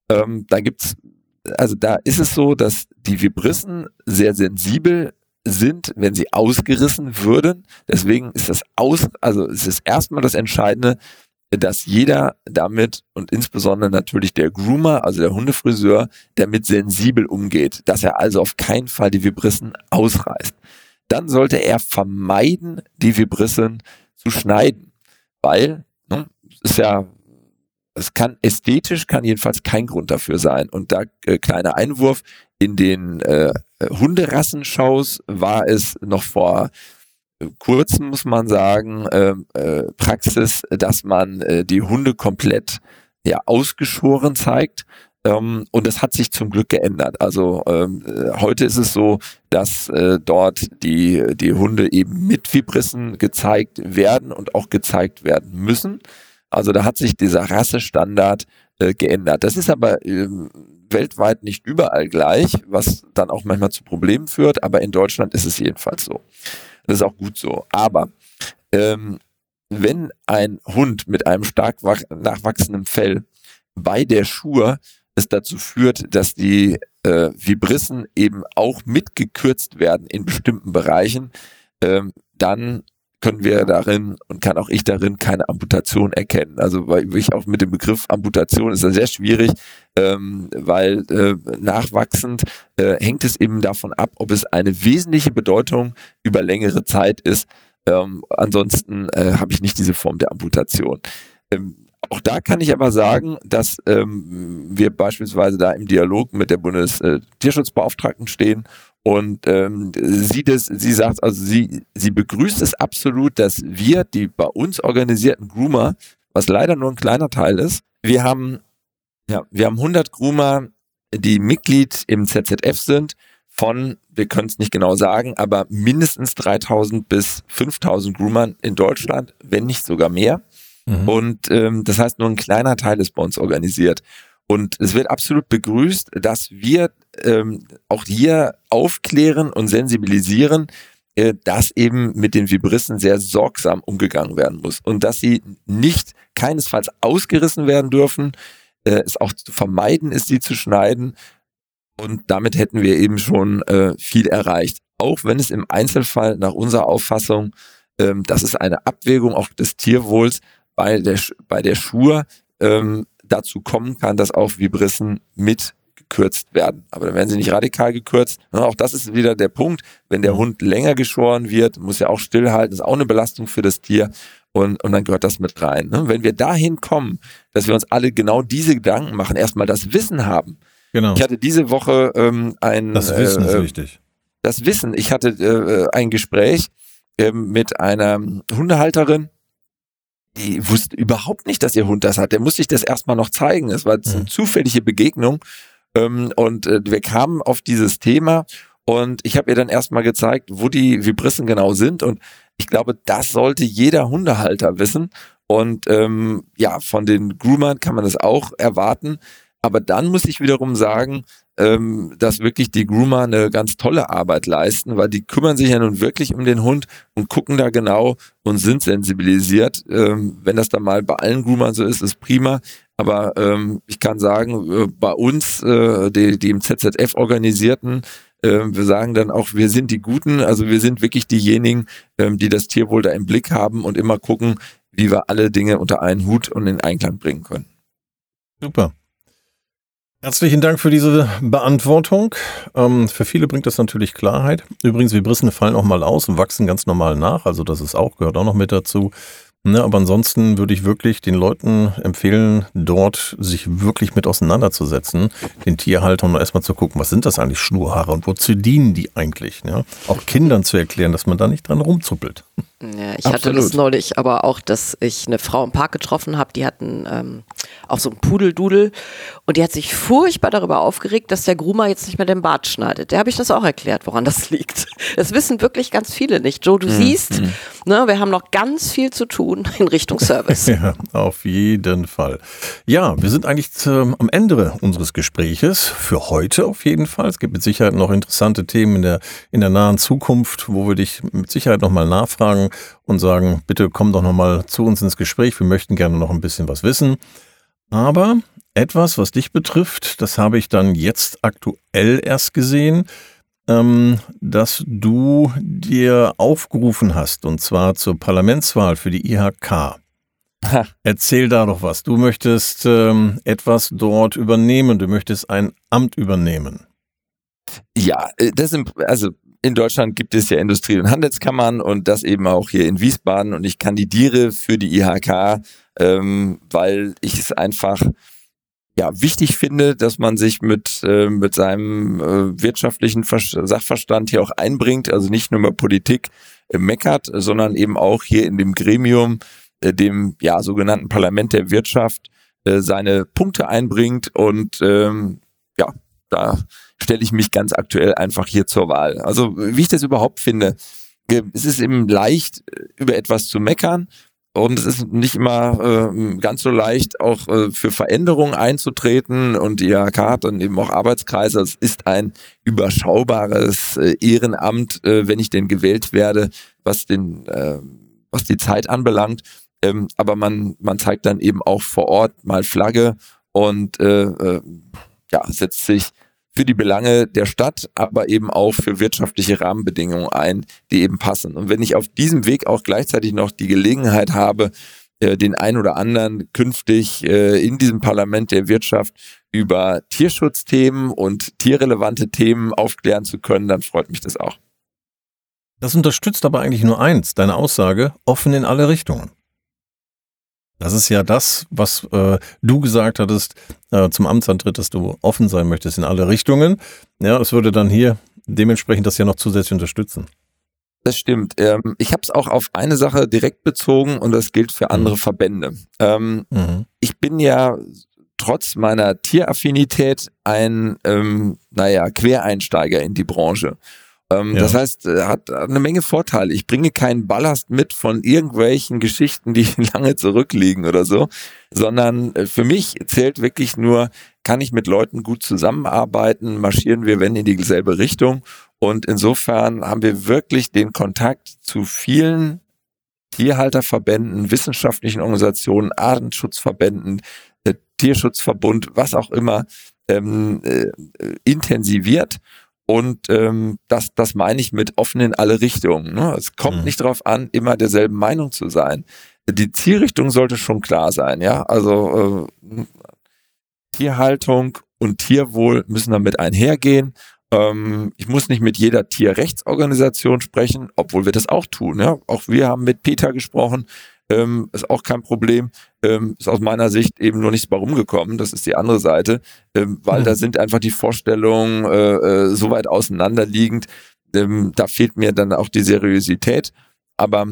ähm, da gibt's also da ist es so, dass die Vibrissen sehr sensibel sind, wenn sie ausgerissen würden. Deswegen ist das aus, also es ist erstmal das Entscheidende, dass jeder damit und insbesondere natürlich der Groomer, also der Hundefriseur, damit sensibel umgeht, dass er also auf keinen Fall die Vibrissen ausreißt. Dann sollte er vermeiden, die Vibrissen zu schneiden, weil ne, ist ja es kann ästhetisch kann jedenfalls kein Grund dafür sein. Und da äh, kleiner Einwurf in den äh, Hunderassenshows war es noch vor äh, kurzem, muss man sagen, äh, äh, Praxis, dass man äh, die Hunde komplett ja ausgeschoren zeigt. Ähm, und das hat sich zum Glück geändert. Also ähm, äh, heute ist es so, dass äh, dort die, die Hunde eben mit Vibrissen gezeigt werden und auch gezeigt werden müssen. Also da hat sich dieser Rassestandard äh, geändert. Das ist aber äh, weltweit nicht überall gleich, was dann auch manchmal zu Problemen führt, aber in Deutschland ist es jedenfalls so. Das ist auch gut so. Aber ähm, wenn ein Hund mit einem stark nachwachsenden Fell bei der Schur es dazu führt, dass die äh, Vibrissen eben auch mitgekürzt werden in bestimmten Bereichen, ähm, dann können wir darin und kann auch ich darin keine Amputation erkennen. Also weil ich auch mit dem Begriff Amputation ist das sehr schwierig, ähm, weil äh, nachwachsend äh, hängt es eben davon ab, ob es eine wesentliche Bedeutung über längere Zeit ist. Ähm, ansonsten äh, habe ich nicht diese Form der Amputation. Ähm, auch da kann ich aber sagen, dass ähm, wir beispielsweise da im Dialog mit der Bundestierschutzbeauftragten stehen und ähm, sie, das, sie sagt, also sie, sie begrüßt es absolut, dass wir, die bei uns organisierten Groomer, was leider nur ein kleiner Teil ist, wir haben, ja, wir haben 100 Groomer, die Mitglied im ZZF sind, von, wir können es nicht genau sagen, aber mindestens 3000 bis 5000 Groomern in Deutschland, wenn nicht sogar mehr. Mhm. Und ähm, das heißt, nur ein kleiner Teil ist bei uns organisiert. Und es wird absolut begrüßt, dass wir ähm, auch hier aufklären und sensibilisieren, äh, dass eben mit den Vibrissen sehr sorgsam umgegangen werden muss und dass sie nicht keinesfalls ausgerissen werden dürfen, äh, es auch zu vermeiden ist, sie zu schneiden. Und damit hätten wir eben schon äh, viel erreicht. Auch wenn es im Einzelfall nach unserer Auffassung, ähm, das ist eine Abwägung auch des Tierwohls bei der, bei der Schur, ähm, dazu kommen kann, dass auch Vibrissen mit gekürzt werden. Aber dann werden sie nicht radikal gekürzt. auch das ist wieder der Punkt. Wenn der Hund länger geschoren wird, muss er auch stillhalten. Das ist auch eine Belastung für das Tier. Und, und dann gehört das mit rein. Ne? Wenn wir dahin kommen, dass wir uns alle genau diese Gedanken machen, erstmal das Wissen haben. Genau. Ich hatte diese Woche ähm, ein Das Wissen äh, ist wichtig. Das Wissen. Ich hatte äh, ein Gespräch äh, mit einer Hundehalterin, die wusste überhaupt nicht, dass ihr Hund das hat. Der musste ich das erstmal noch zeigen. Es war eine mhm. zufällige Begegnung. Ähm, und äh, wir kamen auf dieses Thema und ich habe ihr dann erstmal gezeigt, wo die Vibrissen genau sind. Und ich glaube, das sollte jeder Hundehalter wissen. Und ähm, ja, von den Groomern kann man das auch erwarten. Aber dann muss ich wiederum sagen, ähm, dass wirklich die Groomer eine ganz tolle Arbeit leisten, weil die kümmern sich ja nun wirklich um den Hund und gucken da genau und sind sensibilisiert. Ähm, wenn das dann mal bei allen Groomern so ist, ist prima. Aber ähm, ich kann sagen, äh, bei uns, äh, die, die im ZZF organisierten, äh, wir sagen dann auch, wir sind die Guten, also wir sind wirklich diejenigen, ähm, die das Tierwohl da im Blick haben und immer gucken, wie wir alle Dinge unter einen Hut und in Einklang bringen können. Super. Herzlichen Dank für diese Beantwortung. Ähm, für viele bringt das natürlich Klarheit. Übrigens, Vibrissen fallen auch mal aus und wachsen ganz normal nach. Also das ist auch, gehört auch noch mit dazu. Ne, aber ansonsten würde ich wirklich den Leuten empfehlen, dort sich wirklich mit auseinanderzusetzen, den Tierhaltern und erstmal zu gucken, was sind das eigentlich Schnurhaare und wozu dienen die eigentlich? Ja? Auch Kindern zu erklären, dass man da nicht dran rumzuppelt. Ja, ich Absolut. hatte das neulich aber auch, dass ich eine Frau im Park getroffen habe, die hatten ähm, auch so einen Pudeldudel und die hat sich furchtbar darüber aufgeregt, dass der Groomer jetzt nicht mehr den Bart schneidet. Der habe ich das auch erklärt, woran das liegt. Das wissen wirklich ganz viele nicht. Joe, du mhm. siehst, mhm. ne, wir haben noch ganz viel zu tun in Richtung Service. ja, auf jeden Fall. Ja, wir sind eigentlich zum, am Ende unseres Gespräches für heute auf jeden Fall. Es gibt mit Sicherheit noch interessante Themen in der, in der nahen Zukunft, wo wir dich mit Sicherheit nochmal nachfragen und sagen, bitte komm doch nochmal zu uns ins Gespräch. Wir möchten gerne noch ein bisschen was wissen. Aber etwas, was dich betrifft, das habe ich dann jetzt aktuell erst gesehen, ähm, dass du dir aufgerufen hast, und zwar zur Parlamentswahl für die IHK. Erzähl da doch was. Du möchtest ähm, etwas dort übernehmen, du möchtest ein Amt übernehmen. Ja, äh, das sind, also in Deutschland gibt es ja Industrie- und Handelskammern und das eben auch hier in Wiesbaden und ich kandidiere für die IHK, ähm, weil ich es einfach ja wichtig finde, dass man sich mit äh, mit seinem äh, wirtschaftlichen Sachverstand hier auch einbringt, also nicht nur mal Politik äh, meckert, sondern eben auch hier in dem Gremium, äh, dem ja sogenannten Parlament der Wirtschaft, äh, seine Punkte einbringt und ähm, ja da stelle ich mich ganz aktuell einfach hier zur Wahl. Also wie ich das überhaupt finde, äh, es ist eben leicht, äh, über etwas zu meckern. Und es ist nicht immer äh, ganz so leicht, auch äh, für Veränderungen einzutreten. Und die IHK hat dann eben auch Arbeitskreise. Es ist ein überschaubares äh, Ehrenamt, äh, wenn ich denn gewählt werde, was den, äh, was die Zeit anbelangt. Ähm, aber man, man zeigt dann eben auch vor Ort mal Flagge und äh, äh, ja, setzt sich für die Belange der Stadt, aber eben auch für wirtschaftliche Rahmenbedingungen ein, die eben passen. Und wenn ich auf diesem Weg auch gleichzeitig noch die Gelegenheit habe, äh, den ein oder anderen künftig äh, in diesem Parlament der Wirtschaft über Tierschutzthemen und tierrelevante Themen aufklären zu können, dann freut mich das auch. Das unterstützt aber eigentlich nur eins, deine Aussage, offen in alle Richtungen. Das ist ja das, was äh, du gesagt hattest äh, zum Amtsantritt, dass du offen sein möchtest in alle Richtungen. Ja, es würde dann hier dementsprechend das ja noch zusätzlich unterstützen. Das stimmt. Ähm, ich habe es auch auf eine Sache direkt bezogen und das gilt für andere mhm. Verbände. Ähm, mhm. Ich bin ja trotz meiner Tieraffinität ein, ähm, naja, Quereinsteiger in die Branche. Ähm, ja. Das heißt, äh, hat eine Menge Vorteile. Ich bringe keinen Ballast mit von irgendwelchen Geschichten, die lange zurückliegen oder so, sondern äh, für mich zählt wirklich nur, kann ich mit Leuten gut zusammenarbeiten, marschieren wir, wenn in dieselbe Richtung. Und insofern haben wir wirklich den Kontakt zu vielen Tierhalterverbänden, wissenschaftlichen Organisationen, Artenschutzverbänden, äh, Tierschutzverbund, was auch immer, ähm, äh, intensiviert. Und ähm, das, das meine ich mit offen in alle Richtungen. Ne? Es kommt mhm. nicht darauf an, immer derselben Meinung zu sein. Die Zielrichtung sollte schon klar sein, ja. Also äh, Tierhaltung und Tierwohl müssen damit einhergehen. Ähm, ich muss nicht mit jeder Tierrechtsorganisation sprechen, obwohl wir das auch tun. Ja? Auch wir haben mit Peter gesprochen ähm, ist auch kein Problem. Ähm, ist aus meiner Sicht eben nur nichts bei rumgekommen. Das ist die andere Seite, ähm, weil mhm. da sind einfach die Vorstellungen äh, äh, so weit auseinanderliegend. Ähm, da fehlt mir dann auch die Seriosität. Aber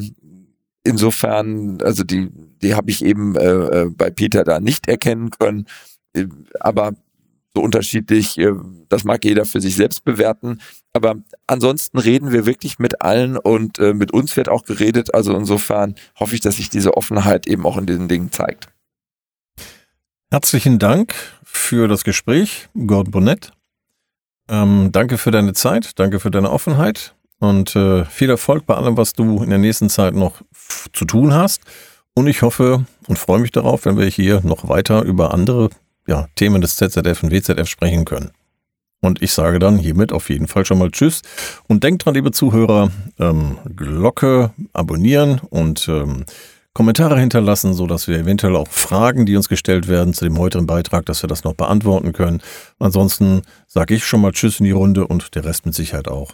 insofern, also die, die habe ich eben äh, äh bei Peter da nicht erkennen können. Äh, aber so unterschiedlich, äh, das mag jeder für sich selbst bewerten. Aber ansonsten reden wir wirklich mit allen und äh, mit uns wird auch geredet. Also insofern hoffe ich, dass sich diese Offenheit eben auch in diesen Dingen zeigt. Herzlichen Dank für das Gespräch, Gordon Bonnet. Ähm, danke für deine Zeit, danke für deine Offenheit und äh, viel Erfolg bei allem, was du in der nächsten Zeit noch zu tun hast. Und ich hoffe und freue mich darauf, wenn wir hier noch weiter über andere ja, Themen des ZZF und WZF sprechen können. Und ich sage dann hiermit auf jeden Fall schon mal Tschüss. Und denkt dran, liebe Zuhörer, ähm, Glocke abonnieren und ähm, Kommentare hinterlassen, so dass wir eventuell auch Fragen, die uns gestellt werden zu dem heutigen Beitrag, dass wir das noch beantworten können. Ansonsten sage ich schon mal Tschüss in die Runde und der Rest mit Sicherheit auch.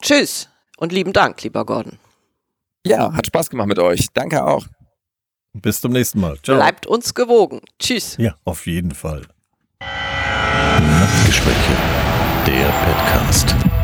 Tschüss und lieben Dank, lieber Gordon. Ja, hat Spaß gemacht mit euch. Danke auch. Bis zum nächsten Mal. Ciao. Bleibt uns gewogen. Tschüss. Ja, auf jeden Fall. Nachtgespräche. Der Podcast.